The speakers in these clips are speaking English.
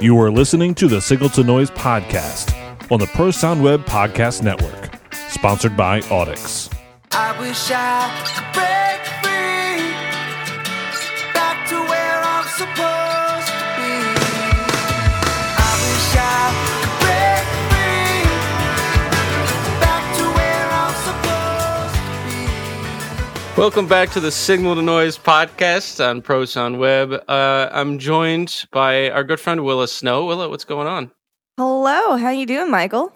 You are listening to the Signal to Noise podcast on the Pro Sound Web Podcast Network, sponsored by Audix. I Welcome back to the Signal to Noise podcast on Pro Sound Web. Uh, I'm joined by our good friend Willa Snow. Willa, what's going on? Hello, how you doing, Michael?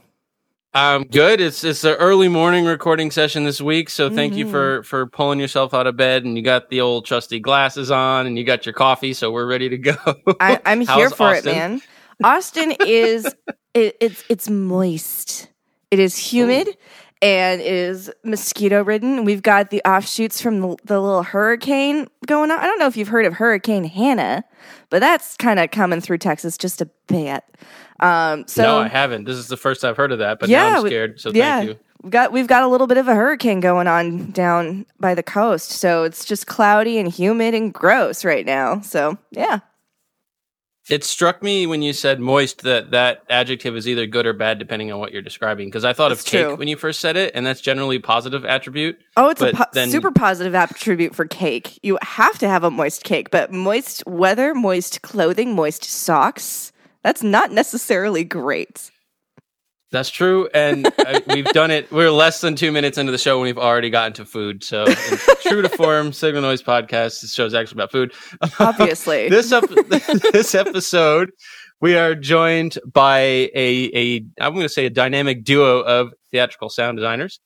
I'm good. It's it's the early morning recording session this week, so thank you for for pulling yourself out of bed, and you got the old trusty glasses on, and you got your coffee, so we're ready to go. I, I'm here for Austin? it, man. Austin is it, it's it's moist. It is humid and is mosquito ridden. We've got the offshoots from the, the little hurricane going on. I don't know if you've heard of Hurricane Hannah, but that's kind of coming through Texas just a bit. Um, so no, I haven't. This is the first I've heard of that, but now I'm scared. So yeah, thank you. We've got we've got a little bit of a hurricane going on down by the coast, so it's just cloudy and humid and gross right now. So yeah, It struck me when you said moist that that adjective is either good or bad depending on what you're describing. Because I thought That's of cake true. when you first said it, and that's generally a positive attribute. oh, it's a po- then- super positive attribute for cake. You have to have a moist cake, but moist weather, moist clothing, moist socks. That's not necessarily great. That's true, and uh, we've done it. We're less than two minutes into the show, and we've already gotten to food. So, true to form, Signal Noise podcast. This show is actually about food. Obviously. this ep- this episode, we are joined by a a I'm going to say a dynamic duo of theatrical sound designers.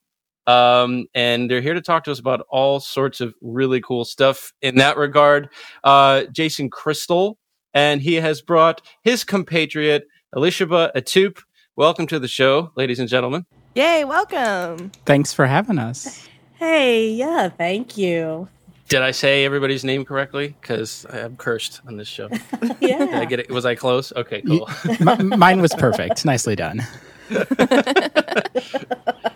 Um, and they're here to talk to us about all sorts of really cool stuff in that regard. Uh, Jason Crystal, and he has brought his compatriot, Elisheba Ittoop. Welcome to the show, ladies and gentlemen. Yay, welcome. Thanks for having us. Hey, yeah, thank you. Did I say everybody's name correctly? Because I'm cursed on this show. Yeah. Did I get it? Was I close? Okay, cool. M- mine was perfect. Nicely done.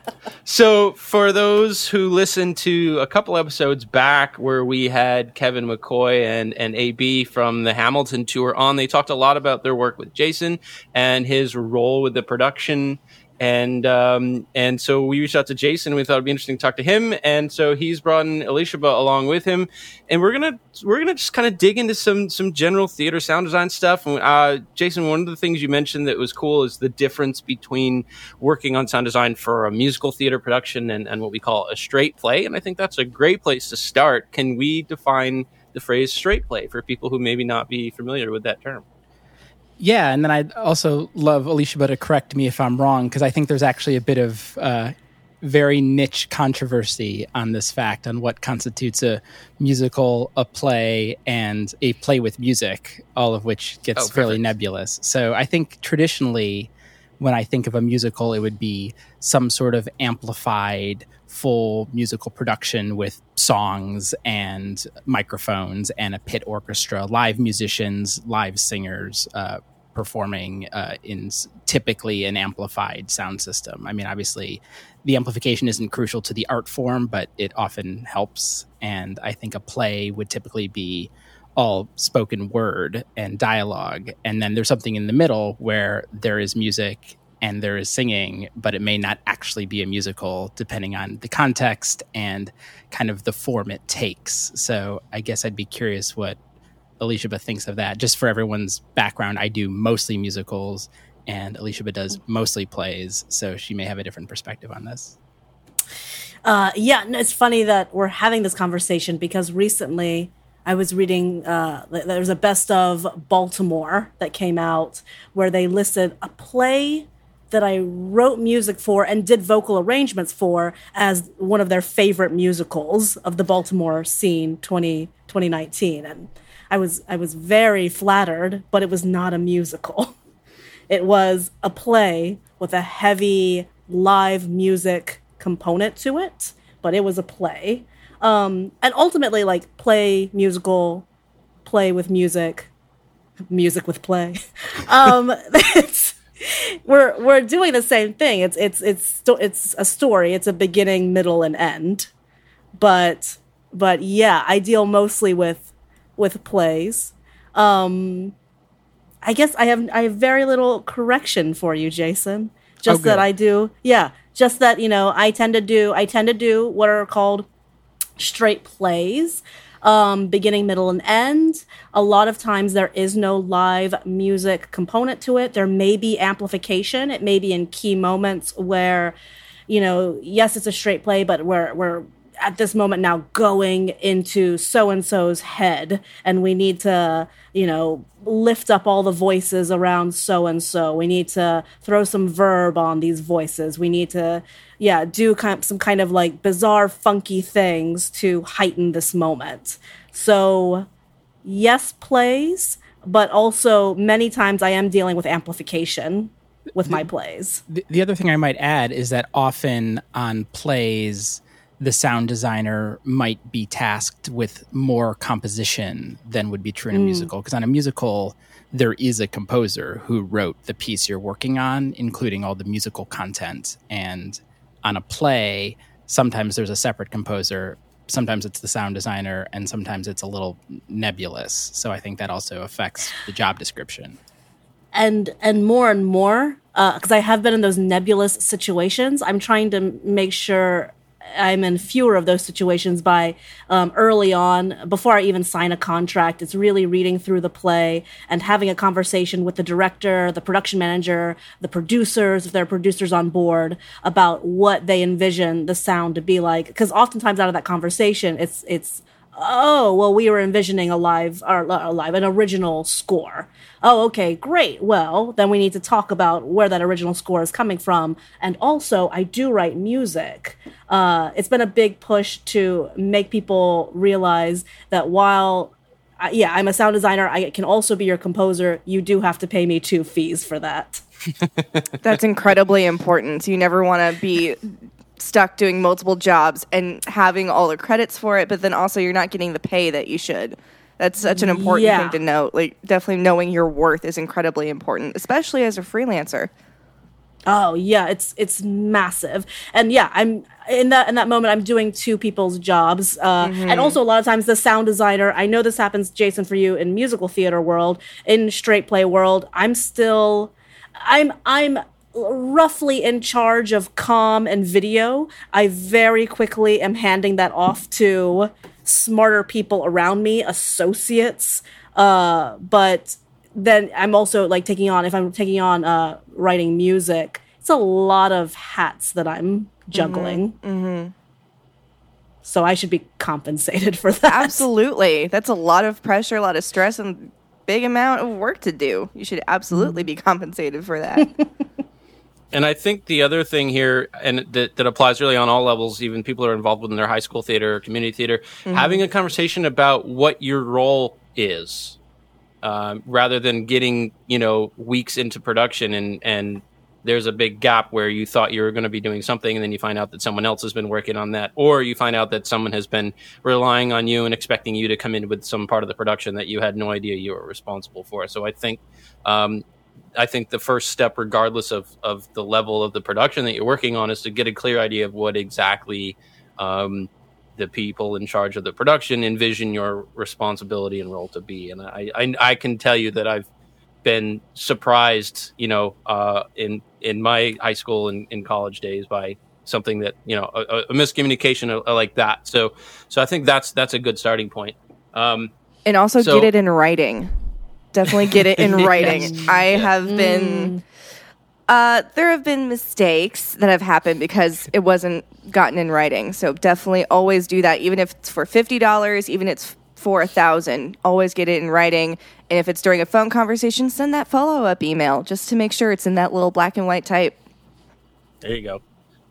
So, for those who listened to a couple episodes back where we had Kevin McCoy and, and AB from the Hamilton tour on, they talked a lot about their work with Jason and his role with the production. And um, and so we reached out to Jason. We thought it'd be interesting to talk to him, and so he's brought in Elisheba along with him, and we're gonna we're gonna just kind of dig into some some general theater sound design stuff. And uh, Jason, one of the things you mentioned that was cool is the difference between working on sound design for a musical theater production and, and what we call a straight play. And I think that's a great place to start. Can we define the phrase straight play for people who maybe not be familiar with that term? Yeah, and then I'd also love Elisheba to correct me if I'm wrong, because I think there's actually a bit of uh, very niche controversy on this fact on what constitutes a musical, a play, and a play with music, all of which gets Oh, fairly nebulous. So I think traditionally, when I think of a musical, it would be some sort of amplified full musical production with songs and microphones and a pit orchestra, live musicians, live singers uh, performing uh, in typically an amplified sound system. I mean, obviously, the amplification isn't crucial to the art form, but it often helps. And I think a play would typically be all spoken word and dialogue. And then there's something in the middle where there is music and there is singing, but it may not actually be a musical depending on the context and kind of the form it takes. So I guess I'd be curious what Elisheba thinks of that. Just for everyone's background, I do mostly musicals and Alicia does mostly plays, so she may have a different perspective on this. Uh, yeah, it's funny that we're having this conversation because recently I was reading, uh, th- there's a best of Baltimore that came out where they listed a play that I wrote music for and did vocal arrangements for as one of their favorite musicals of the Baltimore scene 20, 2019. And I was, I was very flattered, but it was not a musical. It was a play with a heavy live music component to it, but it was a play. Um, and ultimately, like play, musical, play with music, music with play. um, it's, we're we're doing the same thing. It's it's it's it's a story. It's a beginning, middle, and end. But but yeah, I deal mostly with with plays. Um, I guess I have I have very little correction for you, Jason. Just Oh, that. I do, yeah. Just that you know, I tend to do I tend to do what are called straight plays, um, beginning, middle, and end. A lot of times there is no live music component to it. There may be amplification. It may be in key moments where, you know, yes, it's a straight play, but we're we're at this moment now going into so and so's head, and we need to, you know, lift up all the voices around so and so. We need to throw some verb on these voices. We need to, yeah, do kind of, some kind of like bizarre, funky things to heighten this moment. So, yes, plays, but also many times I am dealing with amplification with my plays. The, the other thing I might add is that often on plays, the sound designer might be tasked with more composition than would be true in a hmm. musical. Because on a musical, there is a composer who wrote the piece you're working on, including all the musical content. And on a play, sometimes there's a separate composer. Sometimes it's the sound designer, and sometimes it's a little nebulous. So I think that also affects the job description. and and more and more uh, because I have been in those nebulous situations. I'm trying to make sure I'm in fewer of those situations by um, early on before I even sign a contract. It's really reading through the play and having a conversation with the director, the production manager, the producers, if there are producers on board, about what they envision the sound to be like. Because oftentimes out of that conversation, it's it's oh well we were envisioning a live or a live an original score. Oh okay great. Well then we need to talk about where that original score is coming from. And also i do write music. Uh, it's been a big push to make people realize that while uh, yeah i'm a sound designer i can also be your composer you do have to pay me two fees for that. That's incredibly important. You never want to be stuck doing multiple jobs and having all the credits for it, but then also you're not getting the pay that you should. That's such an important Yeah. thing to note. Like definitely knowing your worth is incredibly important, especially as a freelancer. Oh yeah, it's it's massive, and yeah, I'm in that in that moment. I'm doing two people's jobs, uh, and also a lot of times the sound designer. I know this happens, Jason, for you in musical theater world, in straight play world. I'm still, I'm I'm roughly in charge of comm and video. I very quickly am handing that off to smarter people around me, associates. Uh, but then I'm also like taking on if I'm taking on uh, writing music. It's a lot of hats that I'm juggling. So I should be compensated for that. Absolutely. That's a lot of pressure, a lot of stress, and big amount of work to do. You should absolutely be compensated for that. And I think the other thing here, and that, that applies really on all levels, even people who are involved within their high school theater or community theater, having a conversation about what your role is, um, rather than getting you know weeks into production and and there's a big gap where you thought you were going to be doing something and then you find out that someone else has been working on that or you find out that someone has been relying on you and expecting you to come in with some part of the production that you had no idea you were responsible for. So i think um, I think the first step, regardless of, of the level of the production that you're working on, is to get a clear idea of what exactly um, the people in charge of the production envision your responsibility and role to be. And I, I, I can tell you that I've been surprised, you know, uh, in in my high school and in college days by something that you know a, a miscommunication uh, like that. So so I think that's that's a good starting point. Um, and also So- get it in writing. Definitely get it in writing. I have been uh there have been mistakes that have happened because it wasn't gotten in writing. So definitely always do that even if it's for $50, even if it's for a 1000, always get it in writing. And if it's during a phone conversation, send that follow-up email just to make sure it's in that little black and white type. there you go.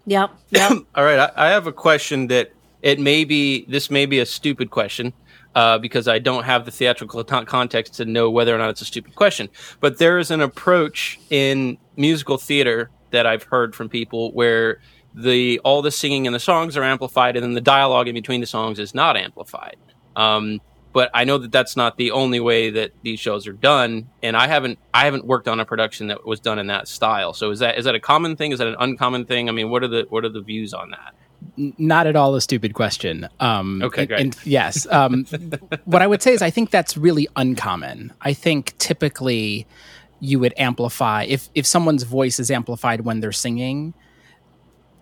Yep. Yep. All right, I, I have a question that it may be this may be a stupid question uh, because I don't have the theatrical con- context to know whether or not it's a stupid question. But there is an approach in musical theater that I've heard from people where the all the singing and the songs are amplified, and then the dialogue in between the songs is not amplified. Um, but I know that that's not the only way that these shows are done, and I haven't I haven't worked on a production that was done in that style. So is that is that a common thing? Is that an uncommon thing? I mean, what are the what are the views on that? Not at all a stupid question. Um, Okay, and- great. and yes. Um, what I would say is I think that's really uncommon. I think typically you would amplify if if someone's voice is amplified when they're singing,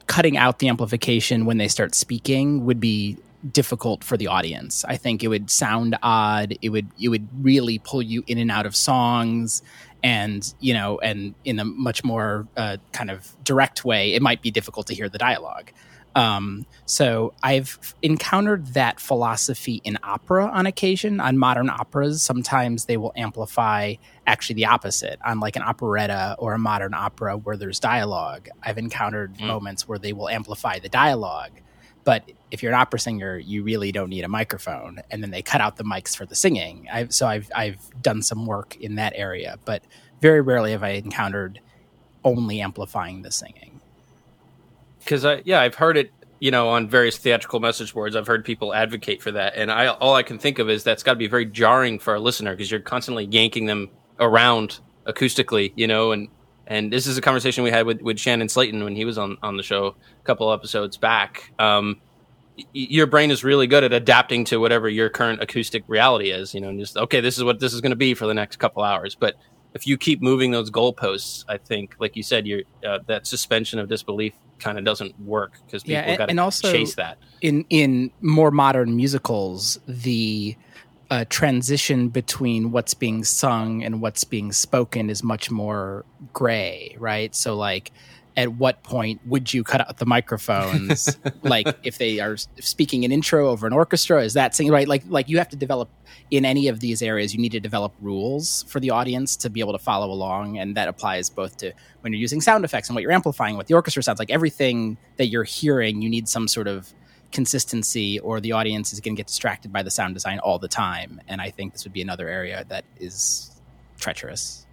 cutting out the amplification when they start speaking would be difficult for the audience. I think it would sound odd. It would it would really pull you in and out of songs and you know and in a much more uh, kind of direct way it might be difficult to hear the dialogue um, so i've encountered that philosophy in opera on occasion on modern operas sometimes they will amplify actually the opposite on like an operetta or a modern opera where there's dialogue i've encountered moments where they will amplify the dialogue but if you're an opera singer, you really don't need a microphone, and then they cut out the mics for the singing. I've, so I've I've done some work in that area, but very rarely have I encountered only amplifying the singing. Because I yeah I've heard it you know on various theatrical message boards. I've heard people advocate for that. And I all I can think of is that's got to be very jarring for a listener because you're constantly yanking them around acoustically you know? And and this is a conversation we had with, with Shannon Slaton when he was on on the show a couple episodes back. Um your brain is really good at adapting to whatever your current acoustic reality is you know and just okay this is what this is going to be for the next couple hours. But if you keep moving those goalposts, I think, like you said, you're uh, that suspension of disbelief kind of doesn't work because people Yeah, got and to also- chase that. in in more modern musicals, the uh, transition between what's being sung and what's being spoken is much more gray, right? So, like, at what point would you cut out the microphones? like, if they are speaking an intro over an orchestra, is that singing right? Like, like you have to develop in any of these areas. You need to develop rules for the audience to be able to follow along, and that applies both to when you're using sound effects and what you're amplifying, what the orchestra sounds like. Everything that you're hearing, you need some sort of consistency or the audience is going to get distracted by the sound design all the time and i think this would be another area that is treacherous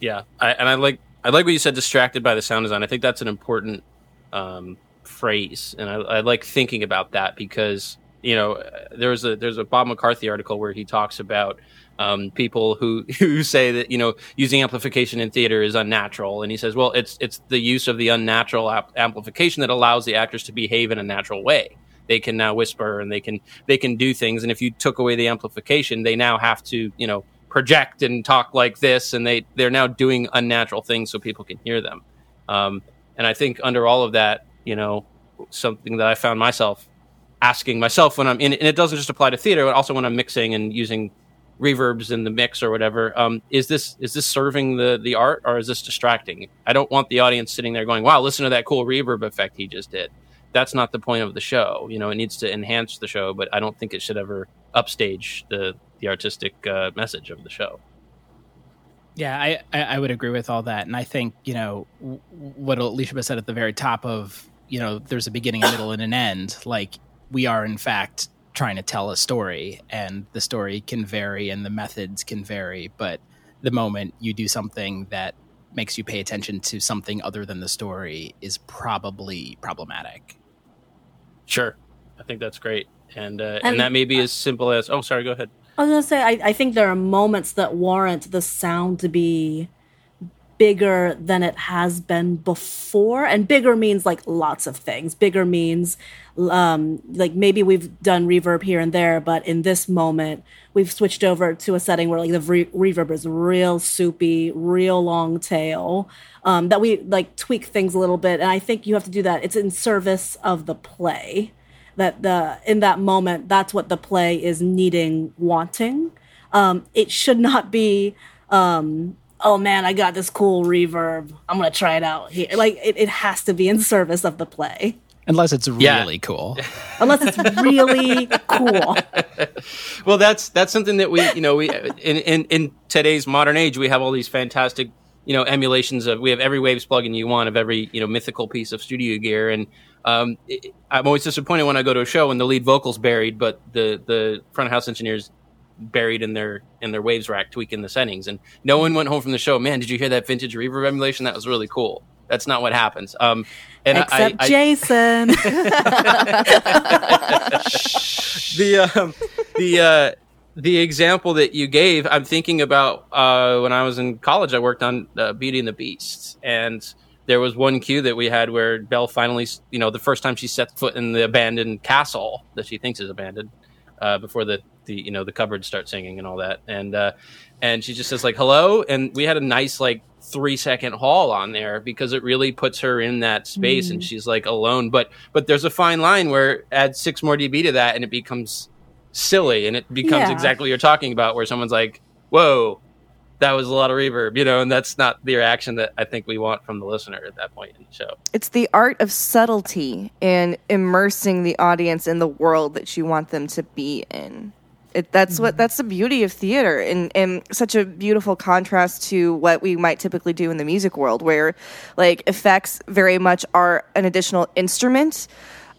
Yeah, I, and I like I like what you said. Distracted by the sound design. I think that's an important um, phrase, and I, I like thinking about that because you know there's a there's a Bob McCarthy article where he talks about um, people who who say that you know using amplification in theater is unnatural, and he says, well, it's it's the use of the unnatural ap- amplification that allows the actors to behave in a natural way. They can now whisper and they can they can do things, and if you took away the amplification, they now have to you know project and talk like this, and they they're now doing unnatural things so people can hear them. Um, and I think under all of that, you know, something that I found myself asking myself when I'm in, and it doesn't just apply to theater, but also when I'm mixing and using reverbs in the mix or whatever. Um, is this is this serving the the art or is this distracting? I don't want the audience sitting there going, "Wow, listen to that cool reverb effect he just did." That's not the point of the show. You know, it needs to enhance the show, but I don't think it should ever upstage the the artistic uh, message of the show. yeah I, I i would agree with all that and i think you know what alicia said at the very top of you know there's a beginning a middle and an end like we are in fact trying to tell a story and the story can vary and the methods can vary but the moment you do something that makes you pay attention to something other than the story is probably problematic Sure, I think that's great, and uh, and, And- that may be as simple as oh, sorry, go ahead. I was gonna say, I, I think there are moments that warrant the sound to be bigger than it has been before, and bigger means like lots of things. Bigger means um, like maybe we've done reverb here and there, but in this moment we've switched over to a setting where like the re- reverb is real soupy, real long tail. Um, that we like tweak things a little bit, and I think you have to do that. It's in service of the play that the in that moment that's what the play is needing wanting. Um it should not be um oh man i got this cool reverb. I'm gonna try it out here. Like it, it has to be in service of the play. Unless it's Yeah. really cool. Unless it's really cool. Well, that's that's something that we you know we in in in today's modern age we have all these fantastic you know emulations of we have every Waves plugin you want of every you know mythical piece of studio gear. And um, it, I'm always disappointed when I go to a show and the lead vocal's buried, but the the front of house engineers buried in their in their waves rack tweaking the settings. And no one went home from the show man did you hear that vintage reverb emulation? That was really cool. That's not what happens. Um and except I, I, jason. The um, the uh, the example that you gave, I'm thinking about uh, when I was in college. I worked on uh, Beauty and the Beast, and there was one cue that we had where Belle finally, you know, the first time she set foot in the abandoned castle that she thinks is abandoned, uh, before the the you know the cupboards start singing and all that, and uh, and she just says like hello, and we had a nice like three second haul on there because it really puts her in that space, and she's like alone. But but there's a fine line where add six more dB to that, and it becomes silly, and it becomes Yeah. exactly what you're talking about, where someone's like, whoa. That was a lot of reverb, you know, and that's not the reaction that I think we want from the listener at that point in the show. It's the art of subtlety and immersing the audience in the world that you want them to be in. It, that's what that's the beauty of theater and, and such a beautiful contrast to what we might typically do in the music world where like effects very much are an additional instrument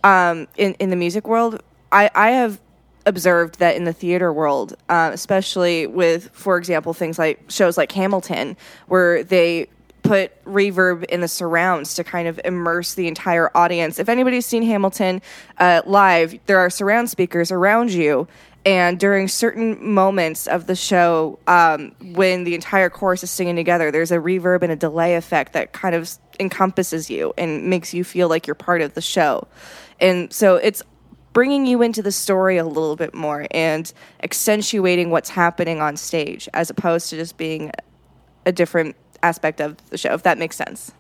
um, in, in the music world I, I have observed that in the theater world, uh, especially with, for example, things like shows like Hamilton, where they put reverb in the surrounds to kind of immerse the entire audience. If anybody's seen Hamilton uh, live, there are surround speakers around you. And during certain moments of the show, um, when the entire chorus is singing together, there's a reverb and a delay effect that kind of encompasses you and makes you feel like you're part of the show. And so it's bringing you into the story a little bit more and accentuating what's happening on stage as opposed to just being a different aspect of the show if that makes sense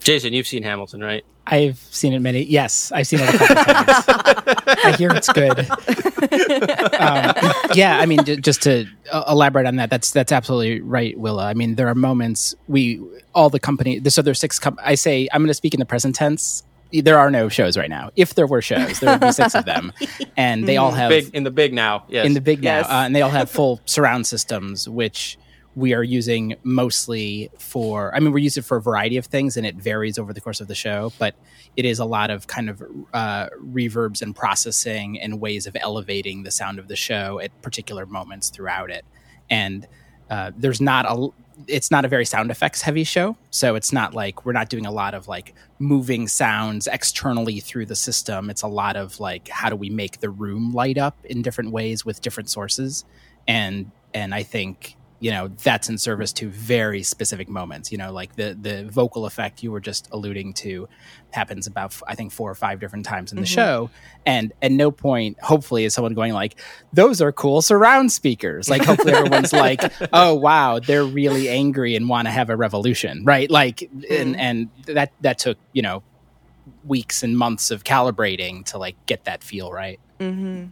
Jason, you've seen Hamilton, right? I've seen it many. Yes, I've seen it a couple times. I hear it's good. um, yeah, I mean, j- just to uh, elaborate on that, that's that's absolutely right, Willa. I mean, there are moments we all the company. So there's six. Com- I say I'm going to speak in the present tense. There are no shows right now. If there were shows, there would be six of them, and they all have Big in the big now. Yes. in the big Yes. now, uh, and they all have full surround systems, which we are using mostly for. I mean, we're using it for a variety of things, and it varies over the course of the show. But it is a lot of kind of uh, reverbs and processing and ways of elevating the sound of the show at particular moments throughout it. And uh, there's not a. It's not a very sound effects heavy show, so it's not like we're not doing a lot of like moving sounds externally through the system. It's a lot of like how do we make the room light up in different ways with different sources, and and I think you know that's in service to very specific moments. You know, like the the vocal effect you were just alluding to happens about I think four or five different times in the mm-hmm. show, and at no point hopefully is someone going like those are cool surround speakers. Like hopefully everyone's like oh wow they're really angry and want to have a revolution, right? Like and mm-hmm. and that that took you know weeks and months of calibrating to like get that feel right. Mm-hmm.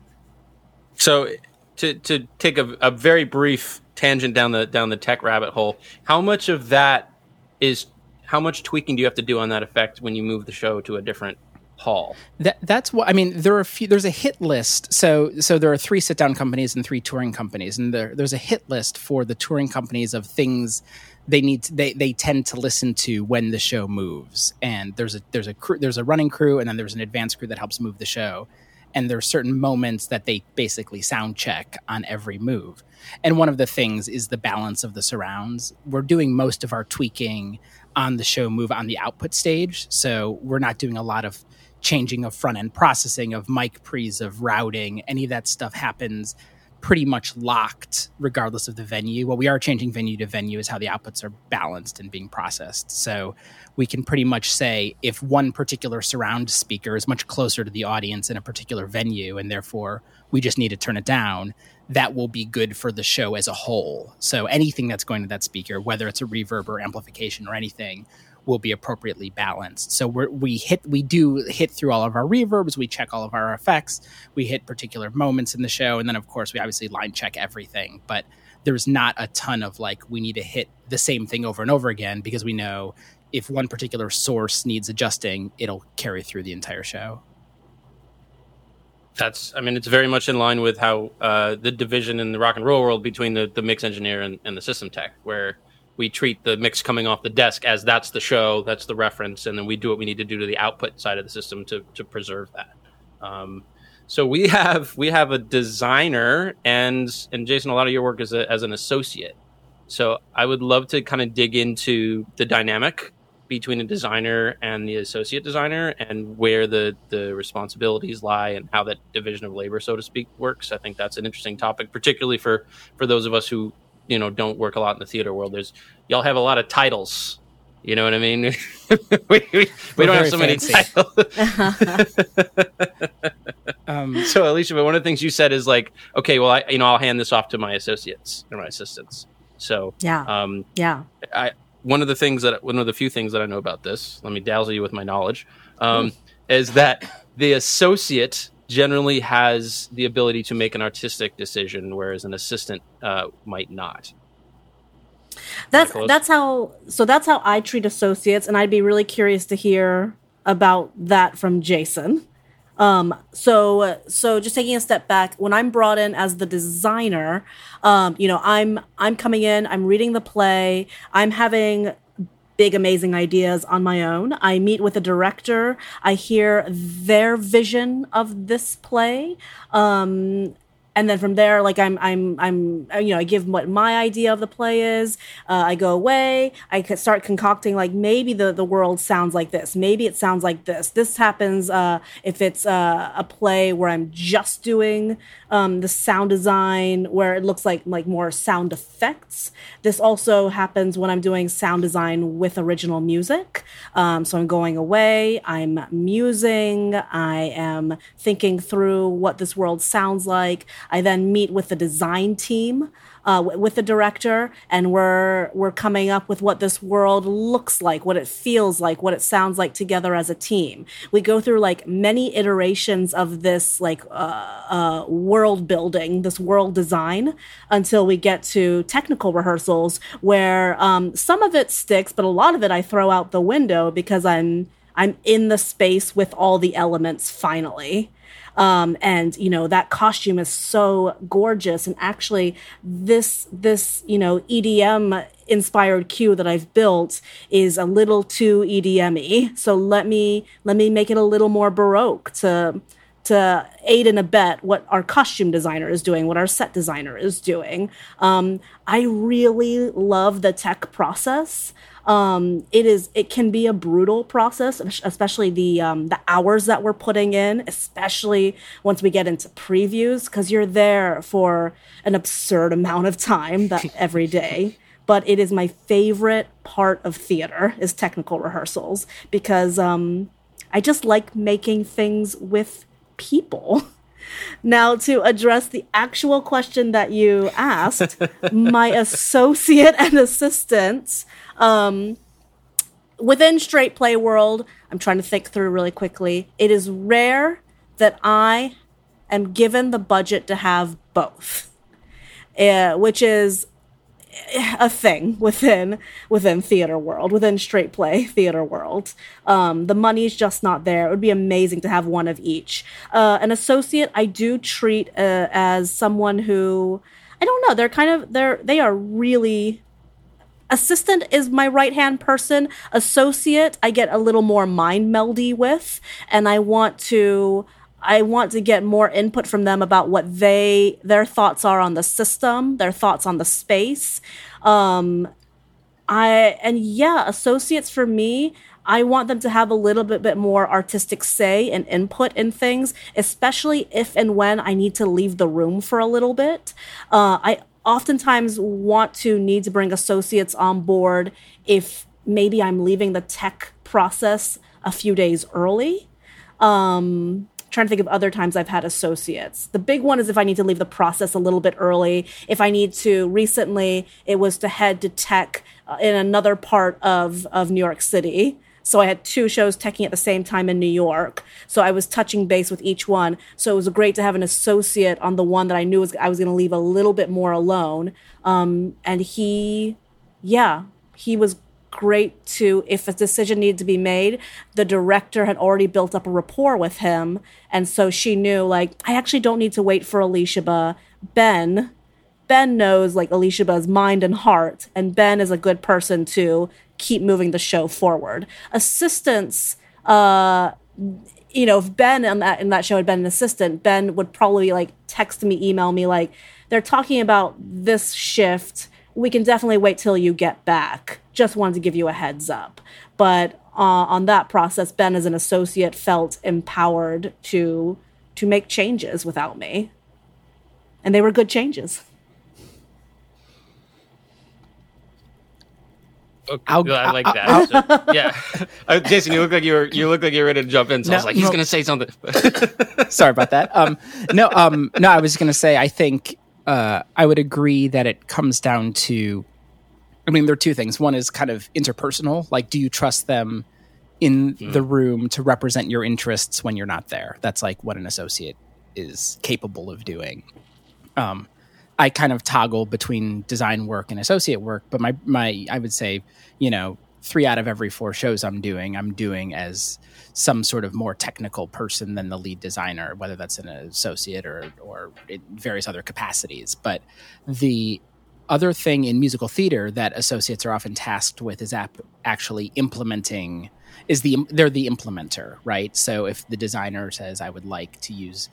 So to to take a, a very brief tangent down the down the tech rabbit hole, how much of that is how much tweaking do you have to do on that effect when you move the show to a different hall? That that's what I mean. There are a few. There's a hit list. So so there are three sit down companies and three touring companies, and there, there's a hit list for the touring companies of things they need. To, they they tend to listen to when the show moves. And there's a there's a crew, there's a running crew, and then there's an advanced crew that helps move the show. And there are certain moments that they basically sound check on every move. And one of the things is the balance of the surrounds. We're doing most of our tweaking on the show move on the output stage. So we're not doing a lot of changing of front end processing, of mic pre's, of routing. Any of that stuff happens pretty much locked regardless of the venue. Well, we are changing venue to venue is how the outputs are balanced and being processed. So we can pretty much say if one particular surround speaker is much closer to the audience in a particular venue and therefore we just need to turn it down, that will be good for the show as a whole. So anything that's going to that speaker, whether it's a reverb or amplification or anything, will be appropriately balanced. So we're, we hit, we do hit through all of our reverbs, we check all of our effects, we hit particular moments in the show, and then of course we obviously line check everything. But there's not a ton of like we need to hit the same thing over and over again because we know if one particular source needs adjusting, it'll carry through the entire show. That's I mean it's very much in line with how uh, the division in the rock and roll world between the, the mix engineer and, and the system tech, where we treat the mix coming off the desk as that's the show, that's the reference, and then we do what we need to do to the output side of the system to, to preserve that. Um, so we have we have a designer and and Jason, a lot of your work is a, as an associate. So I would love to kind of dig into the dynamic between a designer and the associate designer and where the the responsibilities lie and how that division of labor so to speak works i think that's an interesting topic particularly for for those of us who you know don't work a lot in the theater world. There's y'all have a lot of titles. You know what I mean? we, we, we don't have so fancy. many titles. um, so Alicia, but one of the things you said is like, okay, well, I you know I'll hand this off to my associates or my assistants. So yeah, um, yeah. I one of the things that one of the few things that I know about this. Let me dazzle you with my knowledge. Um, mm. Is that the associate generally has the ability to make an artistic decision, whereas an assistant uh, might not. That's that's how so that's how I treat associates, and I'd be really curious to hear about that from Jason. Um, so so just taking a step back, when I'm brought in as the designer, um, you know, I'm I'm coming in, I'm reading the play, I'm having big, amazing ideas on my own. I meet with a director, I hear their vision of this play. Um, and then from there, like I'm, I'm, I'm, you know, I give what my idea of the play is. Uh, I go away. I start concocting like maybe the the world sounds like this. Maybe it sounds like this. This happens uh, if it's uh, a play where I'm just doing um, the sound design where it looks like like more sound effects. This also happens when I'm doing sound design with original music. Um, so I'm going away, I'm musing, I am thinking through what this world sounds like. I then meet with the design team uh, with the director, and we're we're coming up with what this world looks like, what it feels like, what it sounds like together as a team. We go through like many iterations of this like uh, uh, world building, this world design, until we get to technical rehearsals where um, some of it sticks, but a lot of it I throw out the window because I'm I'm in the space with all the elements finally. Um, and you know that costume is so gorgeous. And actually, this this you know EDM inspired cue that I've built is a little too EDM-y. So let me let me make it a little more baroque to to aid and abet what our costume designer is doing, what our set designer is doing. Um, I really love the tech process. Um, it is it can be a brutal process, especially the um, the hours that we're putting in, especially once we get into previews, because you're there for an absurd amount of time that every day. But it is my favorite part of theater is technical rehearsals because um, I just like making things with people. Now, to address the actual question that you asked, my associate and assistant um, within straight play world, I'm trying to think through really quickly. It is rare that I am given the budget to have both, uh, which is a thing within within theater world within straight play theater world. Um, the money's just not there. It would be amazing to have one of each. Uh, an associate i do treat uh, as someone who i don't know they're kind of they're they are really assistant is my right hand person. Associate i get a little more mind meldy with and i want to I want to get more input from them about what they their thoughts are on the system, their thoughts on the space. Um, I and yeah, associates for me, I want them to have a little bit, bit more artistic say and input in things, especially if and when I need to leave the room for a little bit. Uh, I oftentimes want to need to bring associates on board if maybe I'm leaving the tech process a few days early. Um, trying to think of other times I've had associates. The big one is if I need to leave the process a little bit early. If I need to, recently it was to head to tech uh, in another part of, of New York City. So I had two shows teching at the same time in New York. So I was touching base with each one. So it was great to have an associate on the one that I knew was I was going to leave a little bit more alone. Um, and he, yeah, he was great to if a decision needed to be made the director had already built up a rapport with him. And so she knew like i actually don't need to wait for Alicia. ben ben knows like Alicia's mind and heart and ben is a good person to keep moving the show forward. Assistants uh you know if ben in that, in that show had been an assistant ben would probably like text me email me like they're talking about this shift we can definitely wait till you get back. Just wanted to give you a heads up. But uh, on that process, Ben as an associate felt empowered to to make changes without me, and they were good changes. Okay, I I like that. I'll, so, yeah, uh, Jason, you look like you were you look like you're ready to jump in. So no, I was like, he's no. going to say something. Sorry about that. Um, no, um, no, I was going to say I think uh, I would agree that it comes down to, I mean, there are two things. One is kind of interpersonal. Like, do you trust them in the room to represent your interests when you're not there? That's like what an associate is capable of doing. Um, I kind of toggle between design work and associate work, but my my I would say, you know, three out of every four shows I'm doing, I'm doing as some sort of more technical person than the lead designer, whether that's an associate or or in various other capacities. But the other thing in musical theater that associates are often tasked with is ap- actually implementing is the they're the implementer, right? So if the designer says I would like to use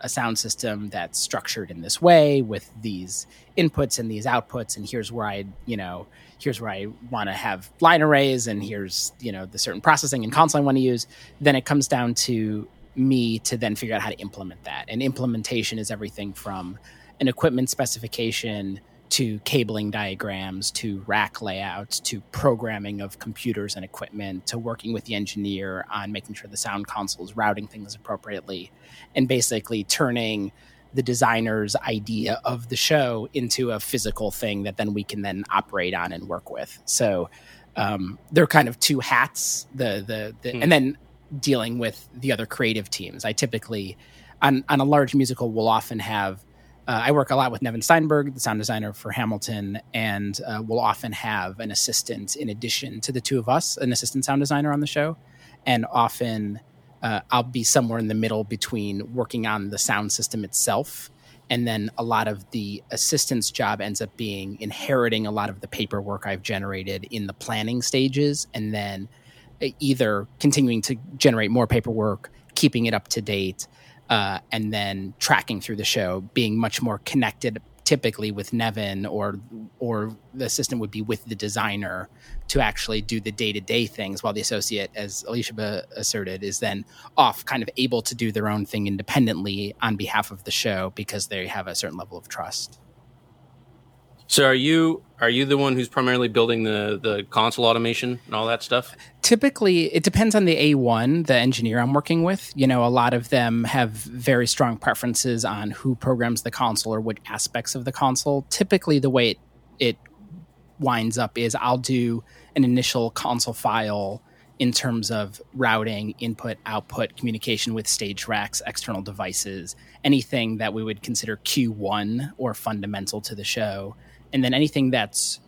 a sound system that's structured in this way with these inputs and these outputs and here's where I, you know, here's where I want to have line arrays and here's, you know, the certain processing and console I want to use, then it comes down to me to then figure out how to implement that. And implementation is everything from an equipment specification to cabling diagrams to rack layouts to programming of computers and equipment to working with the engineer on making sure the sound console is routing things appropriately and basically turning the designer's idea of the show into a physical thing that then we can then operate on and work with. So um, they're kind of two hats. The the, the and then dealing with the other creative teams. I typically on on a large musical will often have. Uh, I work a lot with Nevin Steinberg, the sound designer for Hamilton, and uh, we'll often have an assistant in addition to the two of us, an assistant sound designer on the show, and often uh, I'll be somewhere in the middle between working on the sound system itself. And then a lot of the assistant's job ends up being inheriting a lot of the paperwork I've generated in the planning stages, and then either continuing to generate more paperwork, keeping it up to date, uh, and then tracking through the show, being much more connected typically with Nevin or or the assistant would be with the designer to actually do the day to day things, while the associate, as Alicia asserted, is then off, kind of able to do their own thing independently on behalf of the show because they have a certain level of trust. so are you are you the one who's primarily building the the console automation and all that stuff? typically it depends on the A1, the engineer I'm working with. You know, a lot of them have very strong preferences on who programs the console or what aspects of the console. Typically the way it, it winds up is I'll do an initial console file in terms of routing, input, output, communication with stage racks, external devices, anything that we would consider Q1 or fundamental to the show. And then anything that's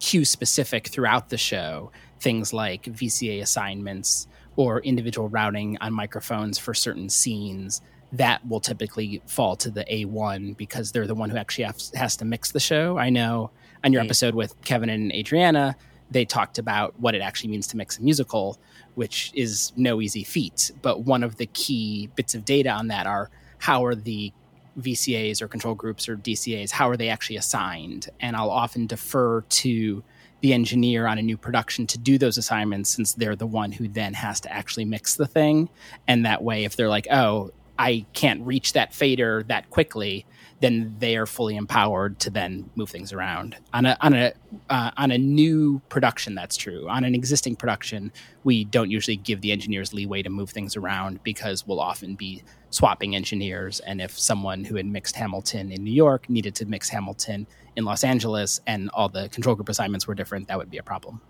cue specific throughout the show, things like VCA assignments or individual routing on microphones for certain scenes, that will typically fall to the A1 because they're the one who actually has, has to mix the show. I know on your episode with Kevin and Adriana, they talked about what it actually means to mix a musical, which is no easy feat. But one of the key bits of data on that are how are the VCAs or control groups or DCAs, how are they actually assigned? And I'll often defer to the engineer on a new production to do those assignments since they're the one who then has to actually mix the thing. And that way, if they're like, oh, I can't reach that fader that quickly, then they are fully empowered to then move things around. On a on a uh, on a new production, that's true. On an existing production, we don't usually give the engineers leeway to move things around because we'll often be swapping engineers. And if someone who had mixed Hamilton in New York needed to mix Hamilton in Los Angeles, and all the control group assignments were different, that would be a problem.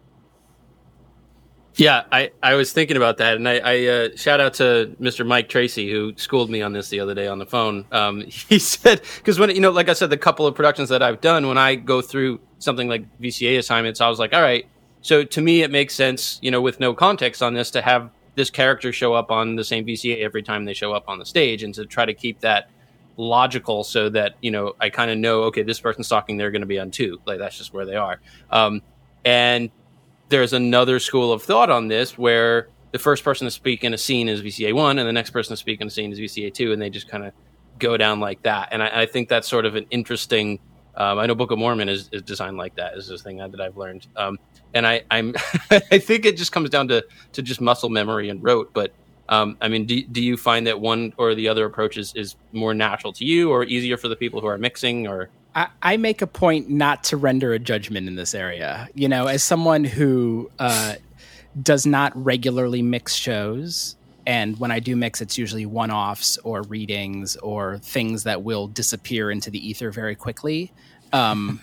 Yeah, I, I was thinking about that, and I, I uh, shout out to Mr. Mike Tracy who schooled me on this the other day on the phone. Um, he said because when you know, like I said, the couple of productions that I've done, when I go through something like VCA assignments, I was like, all right. So to me, it makes sense, you know, with no context on this, to have this character show up on the same VCA every time they show up on the stage, and to try to keep that logical so that you know I kind of know, okay, this person's talking, they're going to be on two, like that's just where they are. Um, and there's another school of thought on this where the first person to speak in a scene is VCA one, and the next person to speak in a scene is VCA two, and they just kind of go down like that. And I, I, think that's sort of an interesting. Um, I know Book of Mormon is, is designed like that. Is this thing that I've learned, um, and I, I'm I think it just comes down to to just muscle memory and rote. But um, I mean, do, do you find that one or the other approach is, is more natural to you, or easier for the people who are mixing, or I, I make a point not to render a judgment in this area. You know, as someone who uh, does not regularly mix shows, and when I do mix, it's usually one offs or readings or things that will disappear into the ether very quickly. Um,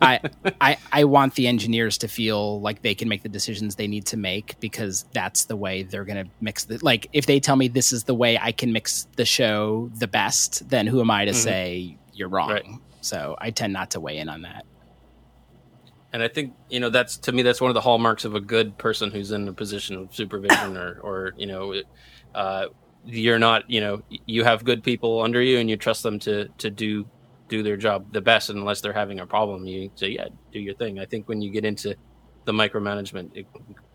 I, I I want the engineers to feel like they can make the decisions they need to make because that's the way they're going to mix the like if they tell me this is the way I can mix the show the best then who am I to say you're wrong Right. So I tend not to weigh in on that And I think you know that's to me that's one of the hallmarks of a good person who's in a position of supervision or or you know, uh, you're not you know you have good people under you and you trust them to to do do their job the best unless they're having a problem you say yeah do your thing. I think when you get into the micromanagement it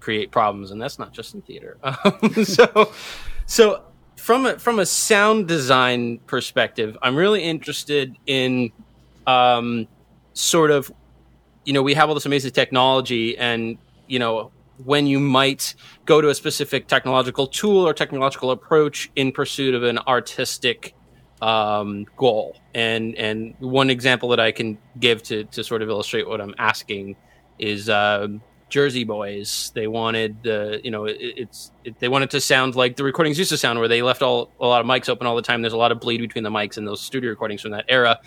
create problems and that's not just in theater. Um, so so from a from a sound design perspective, I'm really interested in um, sort of you know we have all this amazing technology and you know when you might go to a specific technological tool or technological approach in pursuit of an artistic um, goal. And and one example that i can give to to sort of illustrate what i'm asking is um, jersey boys. They wanted the you know it, it's it, they wanted to sound like the recordings used to sound where they left all a lot of mics open all the time. There's a lot of bleed between the mics in those studio recordings from that era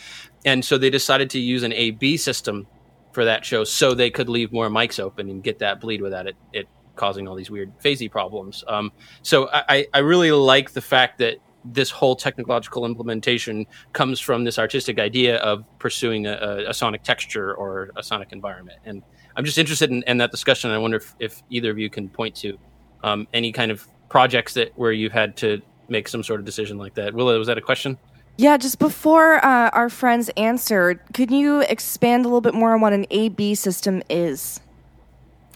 and so they decided to use an ab system for that show so they could leave more mics open and get that bleed without it, it causing all these weird phasey problems. Um, so I, I really like the fact that this whole technological implementation comes from this artistic idea of pursuing a, a, sonic texture or a sonic environment. And I'm just interested in, in that discussion. I wonder if, if either of you can point to um, any kind of projects that where you've had to make some sort of decision like that. Willa, was that a question? Yeah, just before uh, our friends answered, could you expand a little bit more on what an A/B system is?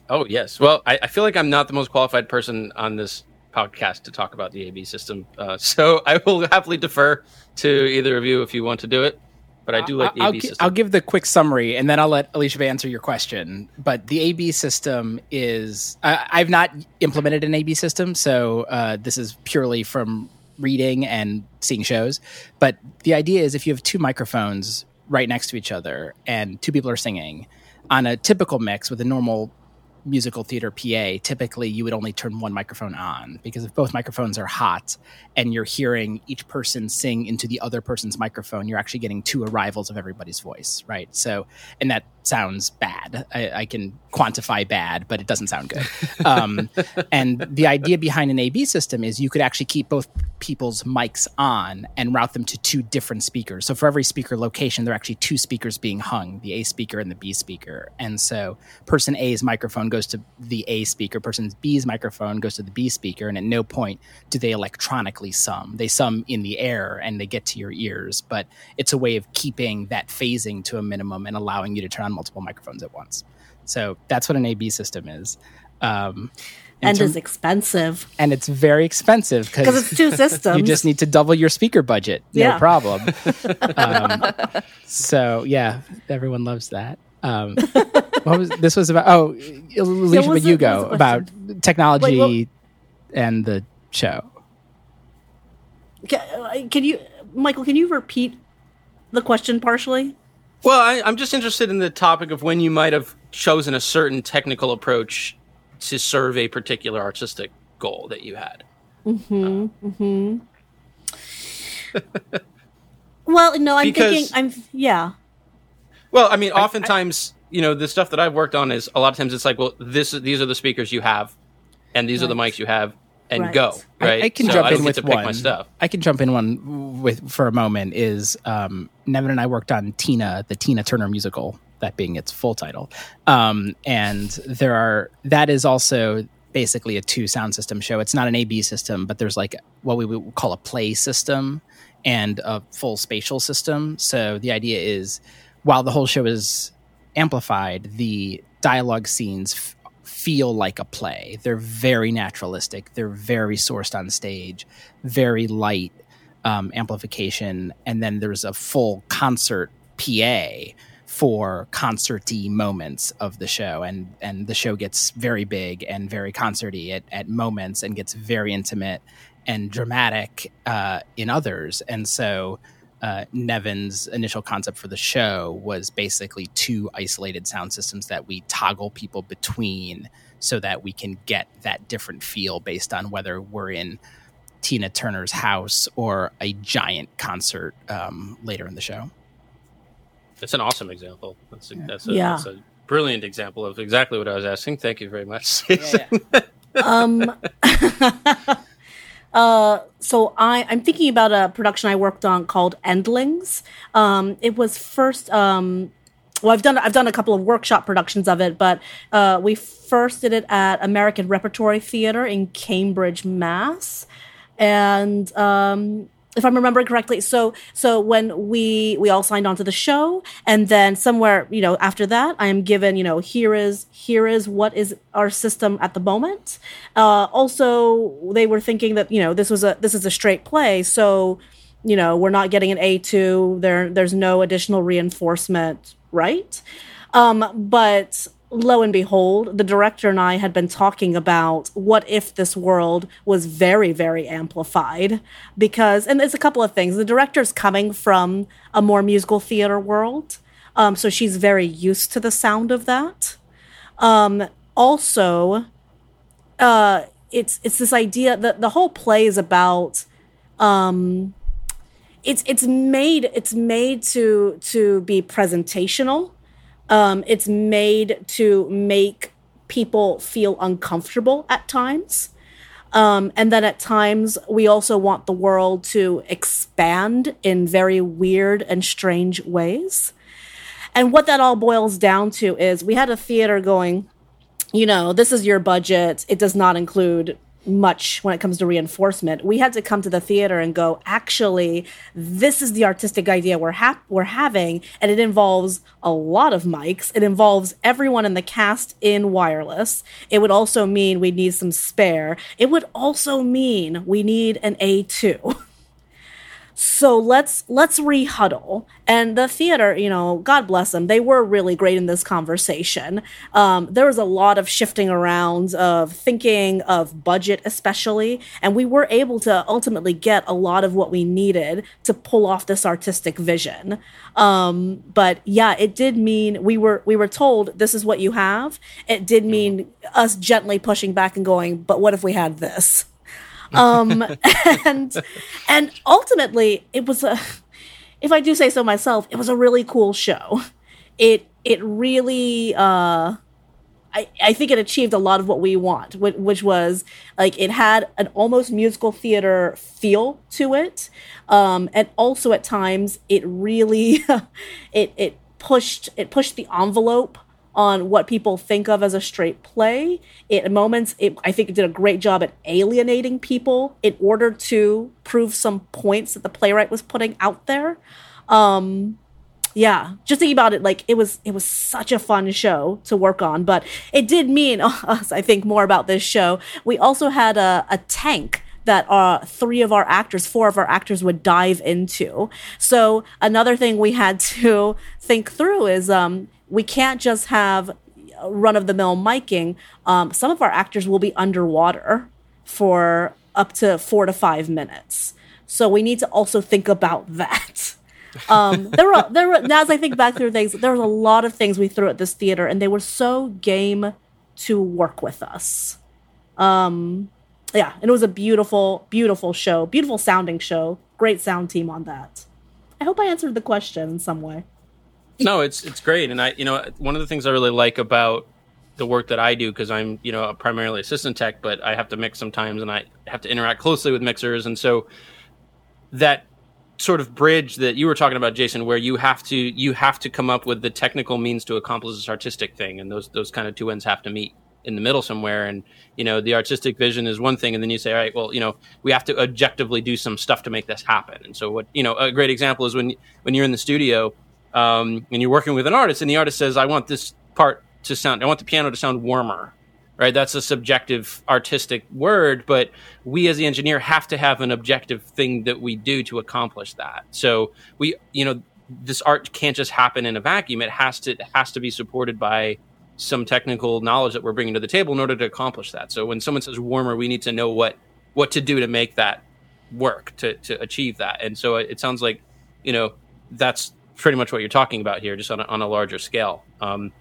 Oh yes. Well, I, I feel like I'm not the most qualified person on this podcast to talk about the AB system, uh, so I will happily defer to either of you if you want to do it. But I do like the I'll, AB gi- system. I'll give the quick summary and then I'll let Elisheba answer your question. But the AB system is, I I've not implemented an AB system, so uh, this is purely from reading and seeing shows. But the idea is if you have two microphones right next to each other and two people are singing on a typical mix with a normal musical theater PA, typically you would only turn one microphone on because if both microphones are hot and you're hearing each person sing into the other person's microphone, you're actually getting two arrivals of everybody's voice, right? So, and that sounds bad. I, I can quantify bad, but it doesn't sound good. Um, and the idea behind an AB system is you could actually keep both people's mics on and route them to two different speakers. So for every speaker location, there are actually two speakers being hung, the A speaker and the B speaker. And so person A's microphone goes to the A speaker, person B's microphone goes to the B speaker, and at no point do they electronically sum. They sum in the air and they get to your ears, but it's a way of keeping that phasing to a minimum and allowing you to turn on multiple microphones at once. So that's what an AB system is. Um, and term- is expensive and it's very expensive because it's two systems. you just need to double your speaker budget. No Yeah. problem. um, so yeah, everyone loves that. Um, what was this was about? Oh, Elisheba, but you it- what was go about technology Wait, and the show. Ca- Can you, Michael? Can you repeat the question partially? Well, I, I'm just interested in the topic of when you might have chosen a certain technical approach to serve a particular artistic goal that you had. Hmm. Hmm. Well, no, I'm Because- thinking. I'm yeah. Well, I mean, oftentimes, you know, the stuff that I've worked on is a lot of times it's like, well, this these are the speakers you have, and these are the mics you have, and Right. go. I- Right? I, can So jump I in with one. my stuff. I can jump in one with for a moment. Is um, Nevin and I worked on Tina, the Tina Turner musical, that being its full title, um, and there are that is also basically a two sound system show. It's not an AB system, but there's like what we would call a play system and a full spatial system. So the idea is, while the whole show is amplified, the dialogue scenes feel like a play. They're very naturalistic. They're very sourced on stage, very light um, amplification, and then there's a full concert PA for concerty moments of the show, and and the show gets very big and very concerty at, at moments, and gets very intimate and dramatic uh, in others, and so uh, Nevin's initial concept for the show was basically two isolated sound systems that we toggle people between so that we can get that different feel based on whether we're in Tina Turner's house or a giant concert um, later in the show. That's an awesome example. That's a, that's, a, Yeah. that's a brilliant example of exactly what I was asking. Thank you very much. Jason. um uh so i i'm thinking about a production i worked on called endlings. Um it was first um well i've done i've done a couple of workshop productions of it but uh we first did it at american repertory theater in cambridge mass. And um if I'm remembering correctly, so so when we we all signed on to the show, and then somewhere you know after that, I am given you know here is here is what is our system at the moment. Uh, also, they were thinking that you know this was a this is a straight play, so you know we're not getting an A two. There there's no additional reinforcement, right? Um, but lo and behold, the director and I had been talking about what if this world was very, very amplified. Because, and there's a couple of things. The director's coming from a more musical theater world. Um, so she's very used to the sound of that. Um, also, uh, it's it's this idea that the whole play is about um, it's it's made it's made to to be presentational um, it's made to make people feel uncomfortable at times. Um, and then at times, we also want the world to expand in very weird and strange ways. And what that all boils down to is we had a theater going, you know, this is your budget. It does not include much when it comes to reinforcement. We had to come to the theater and go, actually, this is the artistic idea we're ha- we're having, and it involves a lot of mics. It involves everyone in the cast in wireless. It would also mean we need some spare. It would also mean we need an A2. so let's let's rehuddle. And the theater you know god bless them they were really great in this conversation. Um, there was a lot of shifting around of thinking of budget especially and we were able to ultimately get a lot of what we needed to pull off this artistic vision. Um, but yeah it did mean we were we were told this is what you have. It did mean us gently pushing back and going but what if we had this um and and ultimately it was a if i do say so myself it was a really cool show. It it really uh I, I think it achieved a lot of what we want, which, which was like it had an almost musical theater feel to it, um, and also at times it really it it pushed it pushed the envelope on what people think of as a straight play. At moments, it, I think it did a great job at alienating people in order to prove some points that the playwright was putting out there. Um, yeah, just thinking about it, like it was, it was such a fun show to work on. But it did mean us, I think, more about this show. We also had a, a tank that uh, three of our actors, four of our actors would dive into. So another thing we had to think through is um, we can't just have run of the mill miking. Um, some of our actors will be underwater for up to four to five minutes. So we need to also think about that. Um, there were there were now as I think back through things, there was a lot of things we threw at this theater, and they were so game to work with us. Um, yeah, and it was a beautiful, beautiful show, beautiful sounding show. Great sound team on that. I hope I answered the question in some way. No, it's it's great, and I you know one of the things I really like about the work that I do because I'm you know primarily assistant tech, but I have to mix sometimes, and I have to interact closely with mixers, and so that sort of bridge that you were talking about, Jason, where you have to you have to come up with the technical means to accomplish this artistic thing, and those those kind of two ends have to meet in the middle somewhere. And you know, the artistic vision is one thing, and then you say, all right, well, you know, we have to objectively do some stuff to make this happen. And so, what you know, a great example is when when you're in the studio um, and you're working with an artist, and the artist says, I want this part to sound, I want the piano to sound warmer. Right, that's a subjective artistic word, but we as the engineer have to have an objective thing that we do to accomplish that. So we, you know, this art can't just happen in a vacuum. It has to it has to be supported by some technical knowledge that we're bringing to the table in order to accomplish that. So when someone says warmer, we need to know what what to do to make that work to to achieve that. And so it sounds like you know, that's pretty much what you're talking about here, just on a, on a larger scale. Um,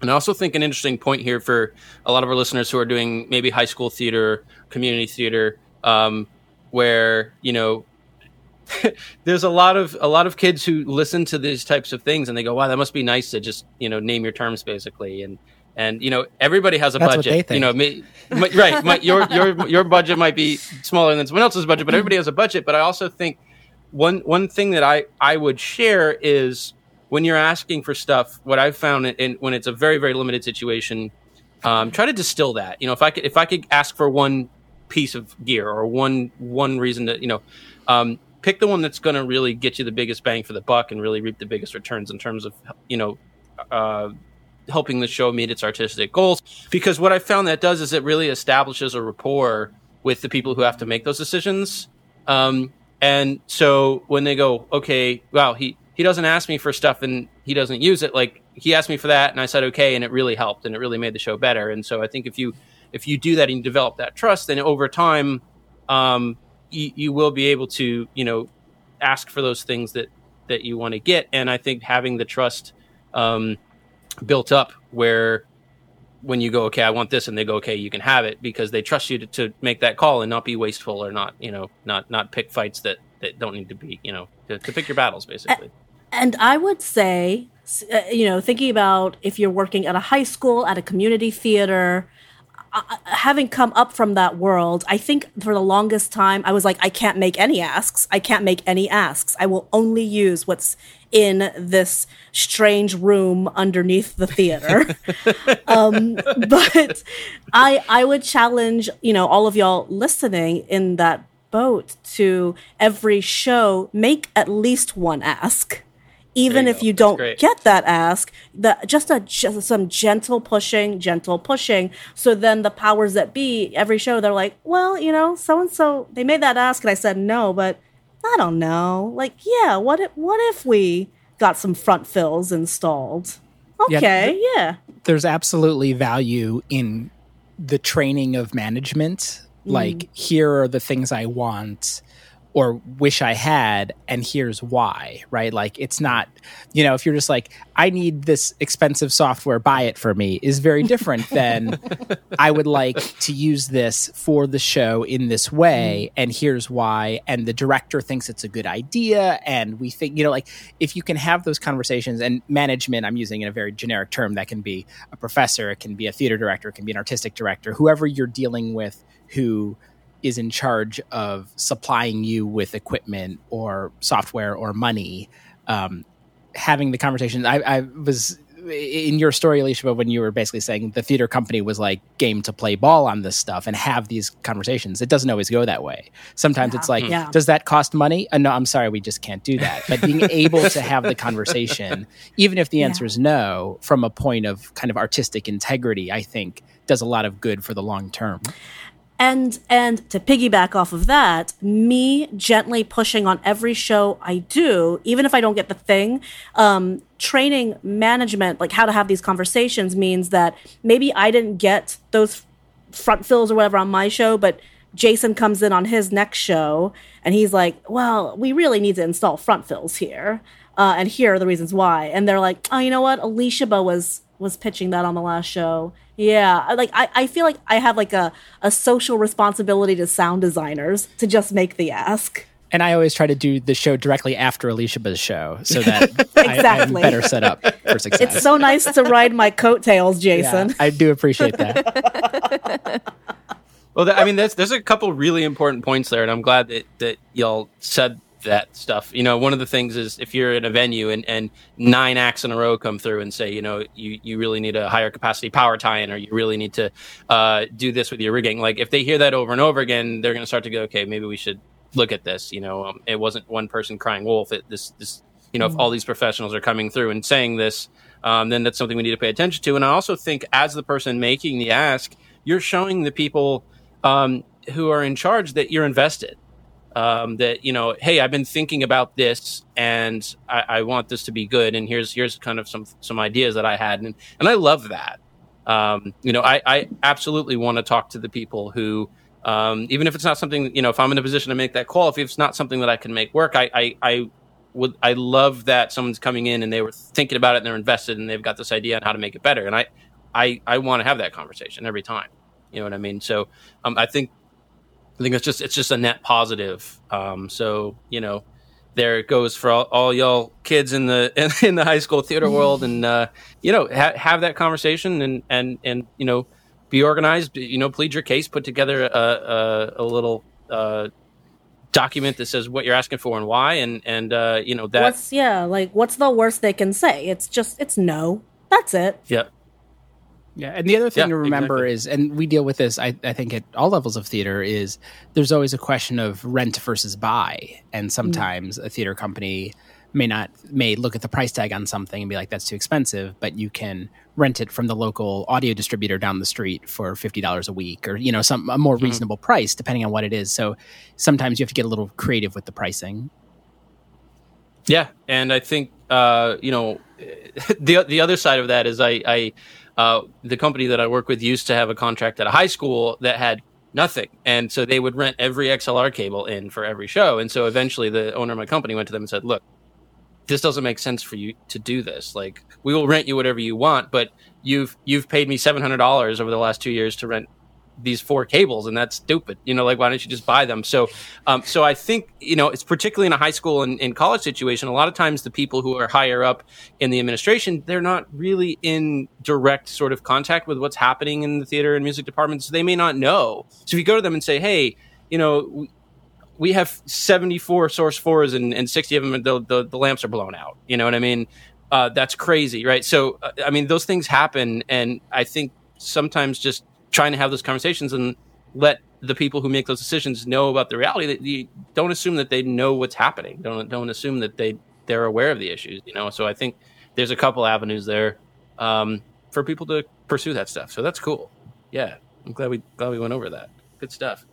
and I also think an interesting point here for a lot of our listeners who are doing maybe high school theater, community theater, um, where you know there's a lot of a lot of kids who listen to these types of things and they go, "Wow, that must be nice to just you know name your terms basically." And and you know everybody has a That's budget. You know, my- right? My, your your your budget might be smaller than someone else's budget, but everybody has a budget. But I also think one one thing that I I would share is when you're asking for stuff. What I've found in when it's a very very limited situation, um, try to distill that. You know, if I could if I could ask for one piece of gear or one one reason to you know um, pick the one that's going to really get you the biggest bang for the buck and really reap the biggest returns in terms of you know uh, helping the show meet its artistic goals because what i found that does is it really establishes a rapport with the people who have to make those decisions um, and so when they go okay wow he he doesn't ask me for stuff and he doesn't use it like he asked me for that and i said okay and it really helped and it really made the show better. And so i think if you if you do that and you develop that trust then over time um, you, you will be able to you know ask for those things that that you want to get. And i think having the trust um, built up where when you go okay i want this and they go okay you can have it because they trust you to, to make that call and not be wasteful or not you know not not pick fights that that don't need to be you know to, to pick your battles basically. And I would say, uh, you know, thinking about if you're working at a high school, at a community theater, uh, uh, having come up from that world, I think for the longest time, I was like, I can't make any asks. I can't make any asks. I will only use what's in this strange room underneath the theater. um, but I, I would challenge, you know, all of y'all listening in that boat to every show, make at least one ask even you if go. you don't get that ask the just a just some gentle pushing gentle pushing. So then the powers that be every show they're like well you know so and so they made that ask and i said no but i don't know. Like yeah what if what if we got some front fills installed? Yeah, okay yeah, there's absolutely value in the training of management. Like, mm. here are the things I want or wish I had, and here's why, right? Like, it's not, you know, if you're just like, I need this expensive software, buy it for me, is very different than I would like to use this for the show in this way, mm-hmm. and here's why. And the director thinks it's a good idea, and we think, you know, like if you can have those conversations and management, I'm using in a very generic term, that can be a professor, it can be a theater director, it can be an artistic director, whoever you're dealing with who is in charge of supplying you with equipment or software or money. Um, having the conversation, I, I was in your story, Elisheba, when you were basically saying the theater company was like game to play ball on this stuff and have these conversations. It doesn't always go that way. Sometimes it's like, Yeah. does that cost money? Uh, no, I'm sorry, we just can't do that. But being able to have the conversation, even if the answer is no, from a point of kind of artistic integrity, I think does a lot of good for the long term. And and to piggyback off of that, me gently pushing on every show I do, even if I don't get the thing, um, training management, like how to have these conversations, means that maybe I didn't get those front fills or whatever on my show, but Jason comes in on his next show and he's like, "Well, we really need to install front fills here, uh, and here are the reasons why." And they're like, "Oh, you know what? Elisheba was was pitching that on the last show." Yeah, like I, I feel like I have like a, a social responsibility to sound designers to just make the ask. And I always try to do the show directly after Elisheba's show so that Exactly. I, am better set up for success. It's so nice to ride my coattails, Yeah, Jason. I do appreciate that. Well, th- I mean, there's there's a couple really important points there, and I'm glad that that y'all said that stuff. You know, one of the things is if you're in a venue and, and nine acts in a row come through and say, you know, you, you really need a higher capacity power tie-in, or you really need to uh, do this with your rigging. Like if they hear that over and over again, they're going to start to go, okay, maybe we should look at this. You know, um, it wasn't one person crying wolf. It this this you know, if all these professionals are coming through and saying this, um, then that's something we need to pay attention to. And I also think as the person making the ask, you're showing the people um, who are in charge that you're invested. Um, that you know, hey, I've been thinking about this, and I, I want this to be good. And here's here's kind of some some ideas that I had, and and I love that. Um, you know, I, I absolutely want to talk to the people who, um, even if it's not something, you know, if I'm in a position to make that call, if it's not something that I can make work, I, I, I would I love that someone's coming in and they were thinking about it and they're invested and they've got this idea on how to make it better. And I I I want to have that conversation every time. You know what I mean? So um, I think I think it's just it's just a net positive. Um, so you know, there it goes for all, all y'all kids in the in, in the high school theater world, and uh, you know, ha- have that conversation and and and you know, be organized. You know, plead your case, put together a a, a little. Uh, document that says what you're asking for and why and and uh you know that what's yeah, like what's the worst they can say? It's just it's no. That's it. yeah Yeah, and the other thing Yeah, to remember exactly. is, and we deal with this, I, I think, at all levels of theater, is there's always a question of rent versus buy, and sometimes a theater company may not may look at the price tag on something and be like, "That's too expensive," but you can rent it from the local audio distributor down the street for fifty dollars a week, or you know, some a more reasonable price depending on what it is. So sometimes you have to get a little creative with the pricing. Yeah, and I think uh, you know the the other side of that is I, I uh, the company that I work with used to have a contract at a high school that had nothing, and so they would rent every XLR cable in for every show, and so eventually the owner of my company went to them and said, "Look, this doesn't make sense for you to do this. Like, we will rent you whatever you want, but you've you've paid me seven hundred dollars over the last two years to rent these four cables, and that's stupid. You know, like why don't you just buy them? So, um, so I think you know it's particularly in a high school and, and college situation. A lot of times, the people who are higher up in the administration, they're not really in direct sort of contact with what's happening in the theater and music departments. So they may not know. So if you go to them and say, "Hey, you know," we have 74 source fours and, and 60 of them the, the, the lamps are blown out you know what i mean uh, that's crazy right so uh, i mean those things happen and i think sometimes just trying to have those conversations and let the people who make those decisions know about the reality that you don't assume that they know what's happening. Don't don't assume that they they're aware of the issues you know? So i think there's a couple avenues there um, for people to pursue that stuff. So that's cool. Yeah. I'm glad we glad we went over that. Good stuff.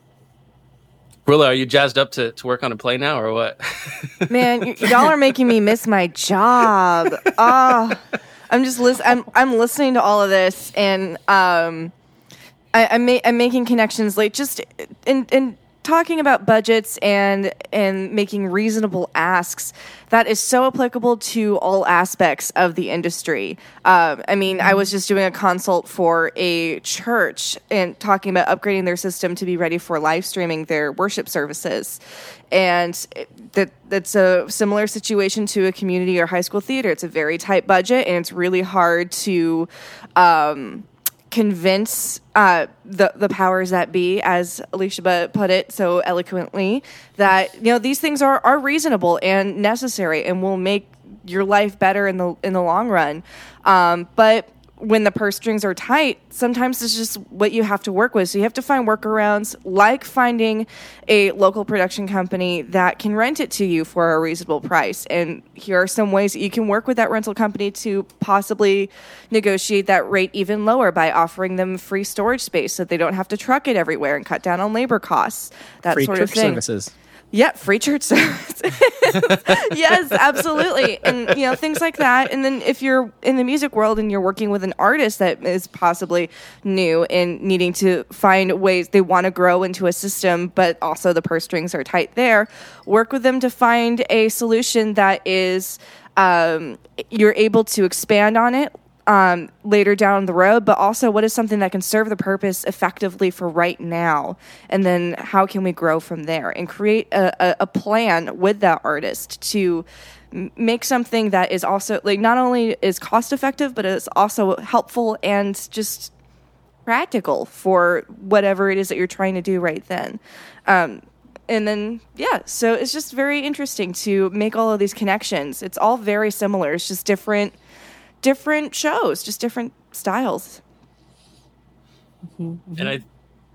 Willa, are you jazzed up to, to work on a play now or what? Man, y- y'all are making me miss my job. Oh, I'm just lis- I'm I'm listening to all of this, and um, I, I'm ma- I'm making connections, like just in in talking about budgets and and making reasonable asks. That is so applicable to all aspects of the industry. Um, I mean, I was just doing a consult for a church and talking about upgrading their system to be ready for live streaming their worship services, and that that's a similar situation to a community or high school theater. It's a very tight budget, and it's really hard to. Um, convince uh, the the powers that be, as Elisheba put it so eloquently, that you know these things are are reasonable and necessary and will make your life better in the in the long run. Um, but when the purse strings are tight, sometimes it's just what you have to work with. So you have to find workarounds, like finding a local production company that can rent it to you for a reasonable price. And here are some ways that you can work with that rental company to possibly negotiate that rate even lower by offering them free storage space so they don't have to truck it everywhere and cut down on labor costs. That Free sort of thing. services. Yeah, free church service. yes, absolutely. And you know, things like that. And then if you're in the music world and you're working with an artist that is possibly new and needing to find ways they want to grow into a system, but also the purse strings are tight there, work with them to find a solution that is um, you're able to expand on it um, later down the road, but also what is something that can serve the purpose effectively for right now, and then how can we grow from there and create a, a, a plan with that artist to make something that is also like not only is cost effective, but it's also helpful and just practical for whatever it is that you're trying to do right then. Um, and then, yeah, so it's just very interesting to make all of these connections. It's all very similar. It's just different, different shows, just different styles. and I,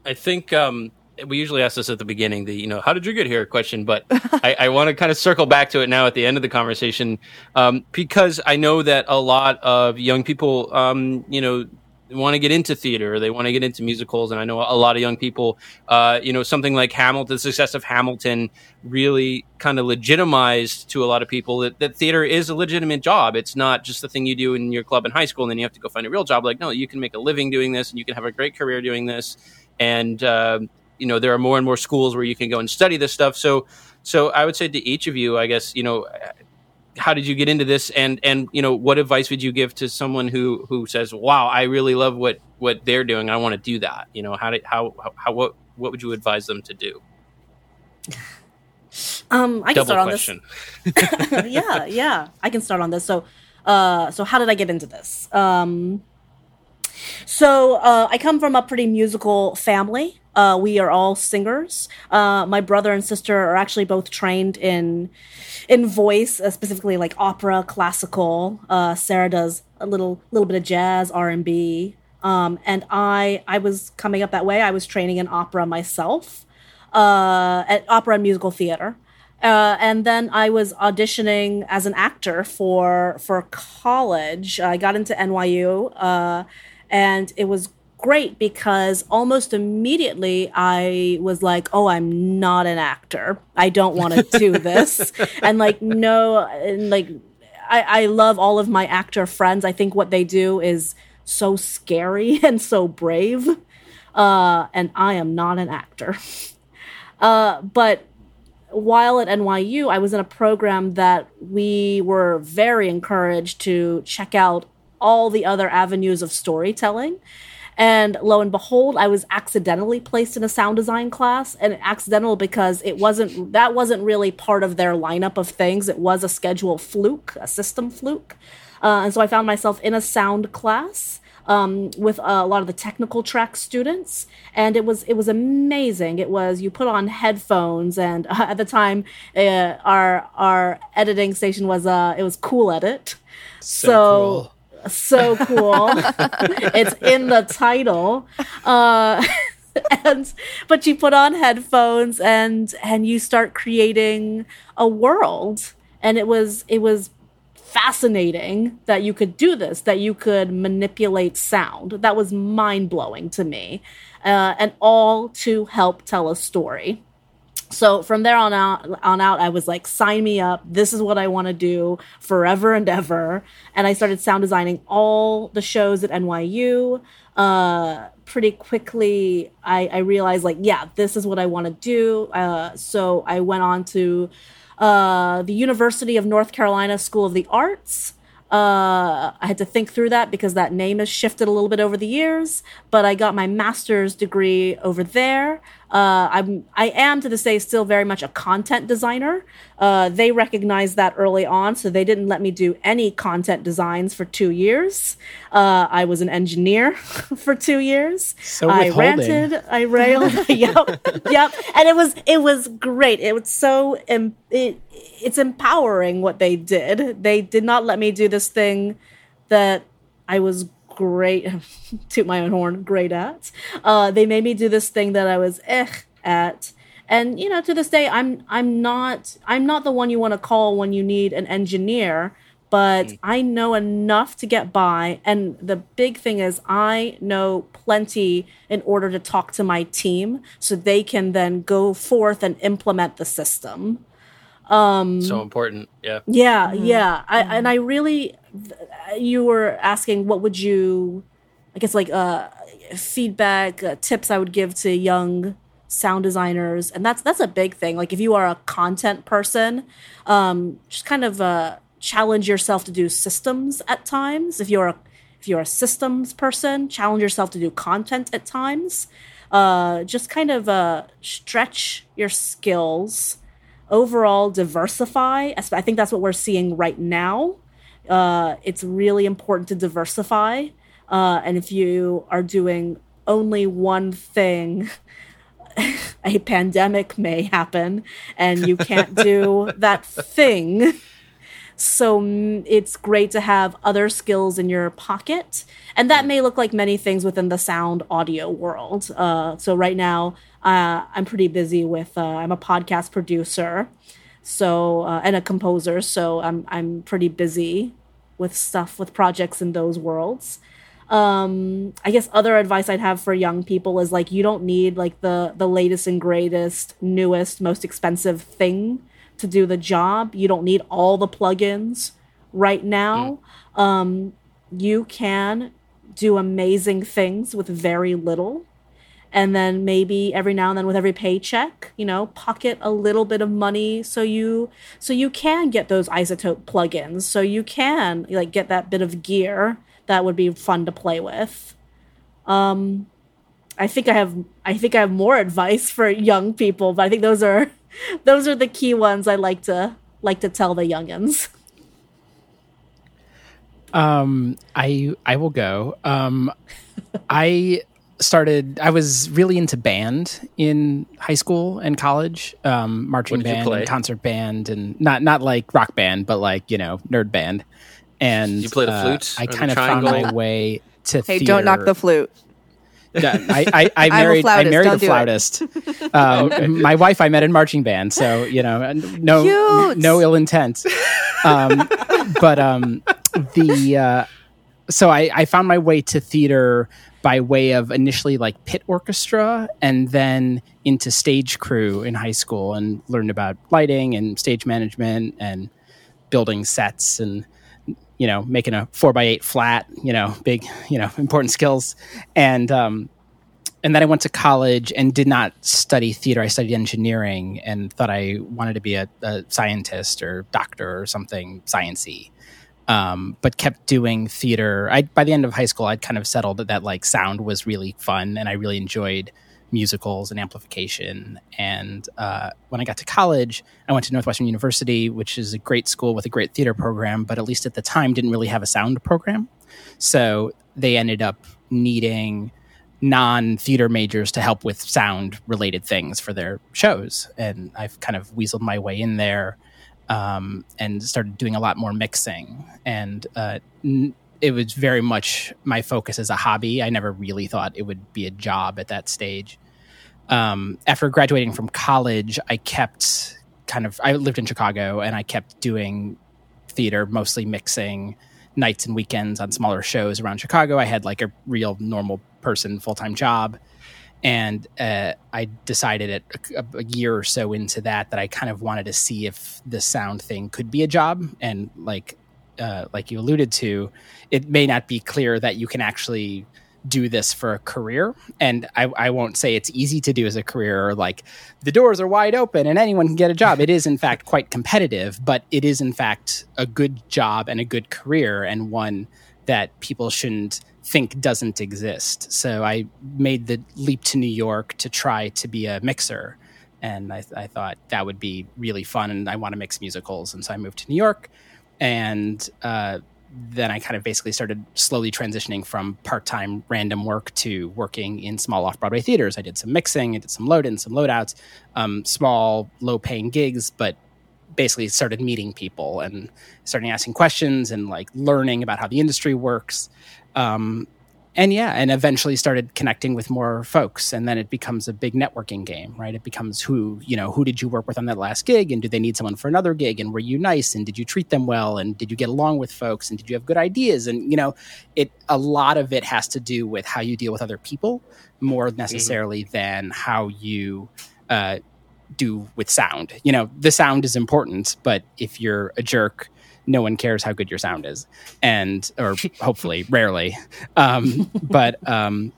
I think um, we usually ask this at the beginning, the you know, how did you get here question, but I, I want to kind of circle back to it now at the end of the conversation um, because I know that a lot of young people, um, you know. Want to get into theater? They want to get into musicals, and I know a lot of young people. Uh, you know, something like Hamilton, the success of Hamilton, really kind of legitimized to a lot of people that, that theater is a legitimate job. It's not just the thing you do in your club in high school, and then you have to go find a real job. Like, no, you can make a living doing this, and you can have a great career doing this. And uh, you know, there are more and more schools where you can go and study this stuff. So, so I would say to each of you, I guess, you know, how did you get into this and and you know what advice would you give to someone who who says wow i really love what what they're doing i want to do that you know how did how how what what would you advise them to do Um, I can double start on question this. yeah, yeah, I can start on this. So, uh, so how did I get into this? Um, so uh, I come from a pretty musical family. Uh, we are all singers. Uh, my brother and sister are actually both trained in in voice, uh, specifically like opera, classical. Uh, Sarah does a little little bit of jazz, R and B. Um, and I I was coming up that way. I was training in opera myself uh, at opera and musical theater. Uh, and then I was auditioning as an actor for for college. I got into NYU, and it was great because almost immediately I was like, "Oh, I'm not an actor. I don't want to do this." and like, no, and like, I, I love all of my actor friends. I think what they do is so scary and so brave. Uh, and I am not an actor. Uh, but while at NYU, I was in a program that we were very encouraged to check out all the other avenues of storytelling. And lo and behold, I was accidentally placed in a sound design class, and accidental because it wasn't that wasn't really part of their lineup of things. It was a schedule fluke, a system fluke, uh, and so I found myself in a sound class um, with a lot of the technical track students, and it was it was amazing. It was you put on headphones, and uh, at the time, uh, our our editing station was uh, it was Cool Edit, so. So cool. it's in the title. Uh, and but you put on headphones and and you start creating a world and it was it was fascinating that you could do this, that you could manipulate sound. That was mind blowing to me. Uh, and all to help tell a story. So from there on out, on out, I was like, sign me up. This is what I want to do forever and ever. And I started sound designing all the shows at NYU. Uh, pretty quickly, I, I realized like, yeah, this is what I want to do. Uh, so I went on to uh, the University of North Carolina School of the Arts. Uh, I had to think through that because that name has shifted a little bit over the years. But I got my master's degree over there. Uh, I'm I am to this day still very much a content designer. Uh, they recognized that early on, so they didn't let me do any content designs for two years. Uh, I was an engineer for two years. So I ranted, I railed. yep, yep, and it was it was great. It was so em- it, it's empowering what they did. They did not let me do this thing that I was great toot my own horn great at. Uh, they made me do this thing that i was eh at. And you know to this day i'm i'm not i'm not the one you want to call when you need an engineer but i know enough to get by. And the big thing is i know plenty in order to talk to my team so they can then go forth and implement the system so important yeah yeah, yeah. I, and I really, you were asking what would you, I guess, like uh, feedback, uh, tips I would give to young sound designers, and that's that's a big thing. Like if you are a content person, um, just kind of uh, challenge yourself to do systems at times. If you're a if you're a systems person, challenge yourself to do content at times. Uh, just kind of uh, stretch your skills overall diversify. I think that's what we're seeing right now. Uh, it's really important to diversify. Uh, and if you are doing only one thing, a pandemic may happen and you can't do that thing. So it's great to have other skills in your pocket. And that may look like many things within the sound audio world. Uh, so right now, uh, I'm pretty busy with, uh, I'm a podcast producer so uh, and a composer. So I'm, I'm pretty busy with stuff, with projects in those worlds. Um, I guess other advice I'd have for young people is like, you don't need like the, the latest and greatest, newest, most expensive thing to do the job. You don't need all the plugins right now. Um, you can do amazing things with very little. and then maybe every now and then with every paycheck you know pocket a little bit of money so you so you can get those iZotope plugins so you can like get that bit of gear that would be fun to play with um i think i have i think i have more advice for young people but i think those are those are the key ones i like to like to tell the youngins Um, I I will go. Um, I started. I was really into band in high school and college. Um, marching What did you band, and concert band, and not not like rock band, but like you know nerd band. And You played a uh, flute I kind of found my way to. Hey, don't knock the flute. Yeah, I, I, I a married I flautist, married don't a flautist. Um, My wife I met in marching band, so you know, no Cute. no ill intent. Um, but um, the uh, so I, I found my way to theater by way of initially like pit orchestra and then into stage crew in high school and learned about lighting and stage management and building sets and you know making a four by eight flat you know big you know important skills and um and then I went to college and did not study theater. I studied engineering and thought I wanted to be a, a scientist or doctor or something sciency. Um, but kept doing theater. I by the end of high school, I'd kind of settled that that like sound was really fun, and I really enjoyed musicals and amplification. And uh, when I got to college, I went to Northwestern University, which is a great school with a great theater program, but at least at the time didn't really have a sound program. So they ended up needing non theater majors to help with sound related things for their shows. And I've kind of weaseled my way in there um, and started doing a lot more mixing. And uh, n- it was very much my focus as a hobby. I never really thought it would be a job at that stage. Um, after graduating from college, I kept kind of, I lived in Chicago and I kept doing theater, mostly mixing nights and weekends on smaller shows around Chicago. I had like a real normal person full time job. And uh, I decided at a, a year or so into that that I kind of wanted to see if the sound thing could be a job. And like, uh, like you alluded to, it may not be clear that you can actually do this for a career. And I, I won't say it's easy to do as a career or like the doors are wide open and anyone can get a job. It is, in fact, quite competitive, but it is, in fact, a good job and a good career and one that people shouldn't think doesn't exist. So I made the leap to New York to try to be a mixer. And I, I thought that would be really fun. And I want to mix musicals. And so I moved to New York. And uh, then I kind of basically started slowly transitioning from part time random work to working in small off Broadway theaters. I did some mixing, I did some load ins, some loadouts, um, small, low paying gigs, but basically started meeting people and starting asking questions and like learning about how the industry works. Um, and yeah, and eventually started connecting with more folks, and then it becomes a big networking game, right? It becomes who you know, who did you work with on that last gig, and do they need someone for another gig, and were you nice, and did you treat them well, and did you get along with folks, and did you have good ideas, and you know, it a lot of it has to do with how you deal with other people more necessarily than how you uh, do with sound. You know, the sound is important, but if you're a jerk, no one cares how good your sound is, and or hopefully rarely. Um, but um,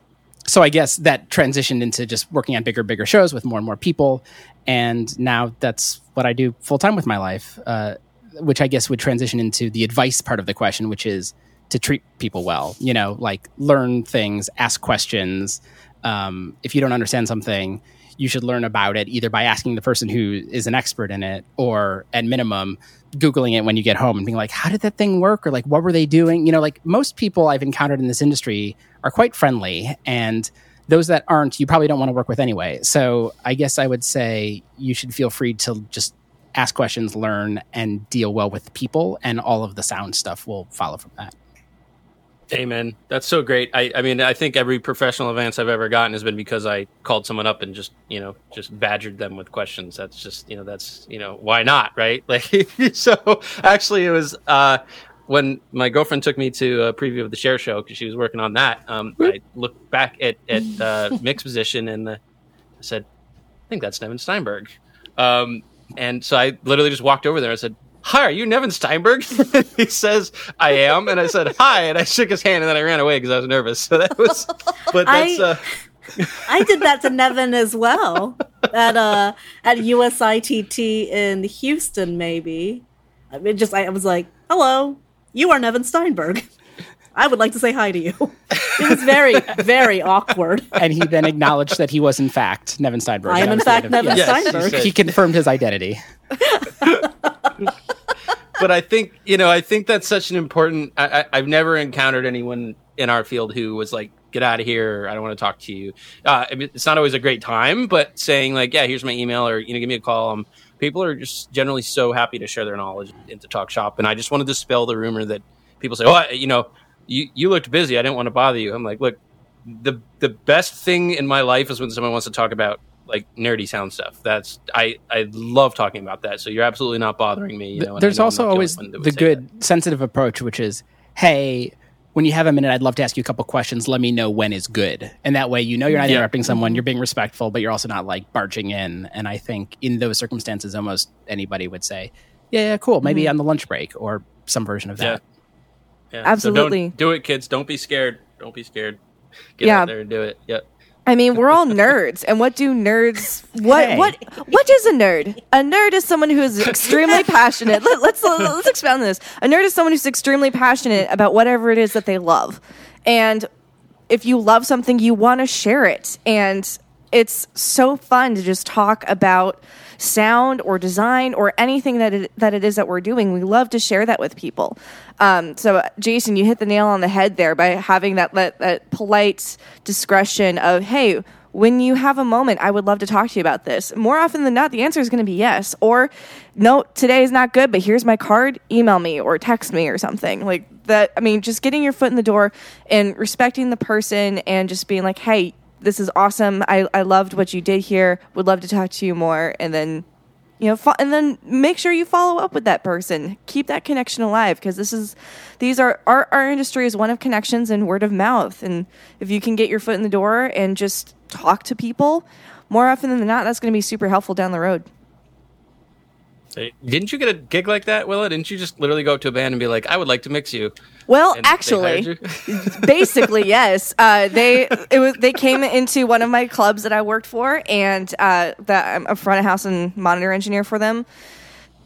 so I guess that transitioned into just working on bigger, bigger shows with more and more people, and now that's what I do full time with my life. Uh, which I guess would transition into the advice part of the question, which is to treat people well. You know, like learn things, ask questions. Um, if you don't understand something, you should learn about it either by asking the person who is an expert in it, or at minimum, googling it when you get home and being like, "How did that thing work?" or like, "What were they doing?" You know, like most people I've encountered in this industry are quite friendly, and those that aren't, you probably don't want to work with anyway. So I guess I would say you should feel free to just ask questions, learn, and deal well with people, and all of the sound stuff will follow from that. Amen. That's so great. I, I mean, I think every professional advance I've ever gotten has been because I called someone up and just, you know, just badgered them with questions. That's just, you know, that's, you know, why not, right? Like, so actually, it was uh, when my girlfriend took me to a preview of the Cher Show because she was working on that. Um, I looked back at at uh, mix position and I said, I think that's Nevin Steinberg. Um, and so I literally just walked over there. I said, Hi, are you Nevin Steinberg? he says, I am. And I said, Hi. And I shook his hand and then I ran away because I was nervous. So that was, but that's, I- uh, I did that to Nevin as well at uh at USITT in Houston. Maybe I mean, just I was like, "Hello, you are Nevin Steinberg. I would like to say hi to you." It was very very awkward. and he then acknowledged that he was in fact Nevin Steinberg. I am in fact Nevin yes. Yes, he Steinberg. He confirmed his identity. But I think you know, I think that's such an important. I, I, I've never encountered anyone in our field who was like, "Get out of here! I don't want to talk to you." Uh, I mean, it's not always a great time, but saying like, "Yeah, here's my email," or you know, give me a call. Um, people are just generally so happy to share their knowledge into talk shop, and I just want to dispel the rumor that people say, "Oh, I, you know, you you looked busy. I didn't want to bother you." I'm like, look, the the best thing in my life is when someone wants to talk about like nerdy sound stuff. That's I I love talking about that. So you're absolutely not bothering me. You know, and There's know also not the only always that the good sensitive approach, which is, hey, when you have a minute, I'd love to ask you a couple questions. Let me know when is good, and that way you know you're not Yeah. interrupting someone, you're being respectful, but you're also not like barging in. And I think in those circumstances, almost anybody would say, yeah, yeah cool, maybe mm-hmm. on the lunch break or some version of Yeah. that. Yeah. Absolutely. So don't do it, kids. Don't be scared. Don't be scared. Get Yeah. out there and do it. Yep. I mean, we're all nerds, and what do nerds? What Hey. what what is a nerd? A nerd is someone who is extremely passionate. Let, let's let's expound on this. A nerd is someone who's extremely passionate about whatever it is that they love, and if you love something, you want to share it, and it's so fun to just talk about sound or design or anything that it, that it is that we're doing. We love to share that with people. Um, so, Jason, you hit the nail on the head there by having that, that that polite discretion of, hey. When you have a moment, I would love to talk to you about this. More often than not, the answer is going to be yes. Or, no, today is not good, but here's my card. Email me or text me or something. Like that. I mean, just getting your foot in the door and respecting the person and just being like, hey, this is awesome. I, I loved what you did here. Would love to talk to you more. And then, you know, fo- and then make sure you follow up with that person. Keep that connection alive because this is, these are, our, our industry is one of connections and word of mouth. And if you can get your foot in the door and just talk to people, more often than not, that's going to be super helpful down the road. Didn't you get a gig like that, Willa? Didn't you just literally go up to a band and be like, "I would like to mix you"? Well, And actually, basically yes uh, they it was they came into one of my clubs that i worked for and uh, that i'm a front of house and monitor engineer for them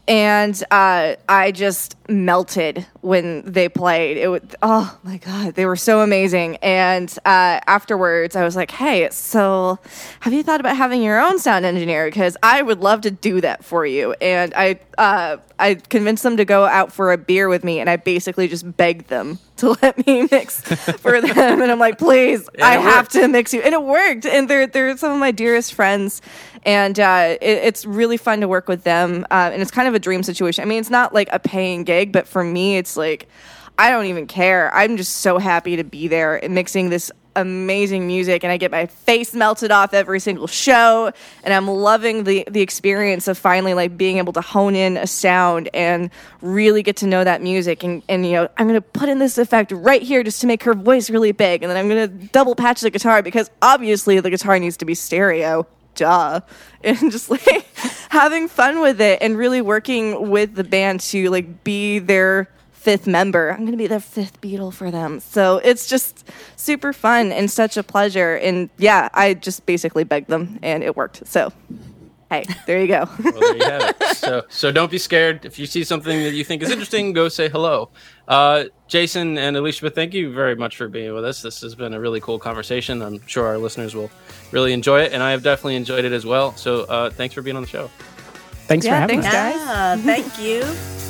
and uh, i just melted when they played. It would oh my god they were so amazing. And uh, afterwards i was like hey so have you thought about having your own sound engineer? Because i would love to do that for you. And i uh, i convinced them to go out for a beer with me and i basically just begged them to let me mix for them. And i'm like please i have worked. to mix you. And it worked. And they're they're some of my dearest friends. And uh, it, it's really fun to work with them uh, and it's kind of a dream situation. I mean it's not like a paying gig but for me it's like i don't even care. I'm just so happy to be there and mixing this amazing music and i get my face melted off every single show and i'm loving the the experience of finally like being able to hone in a sound and really get to know that music. And and you know i'm going to put in this effect right here just to make her voice really big and then i'm going to double patch the guitar because obviously the guitar needs to be stereo duh. And just like having fun with it and really working with the band to like be their fifth member i'm gonna be the fifth beatle for them so it's just super fun and such a pleasure and yeah i just basically begged them and it worked so hey there you go well, there you have it. So, so don't be scared. If you see something that you think is interesting, go say hello. Uh, Jason and Elisheba, thank you very much for being with us. This has been a really cool conversation. I'm sure our listeners will really enjoy it, and I have definitely enjoyed it as well. So, uh, thanks for being on the show. Thanks for having thanks, us. guys. Yeah, thank you.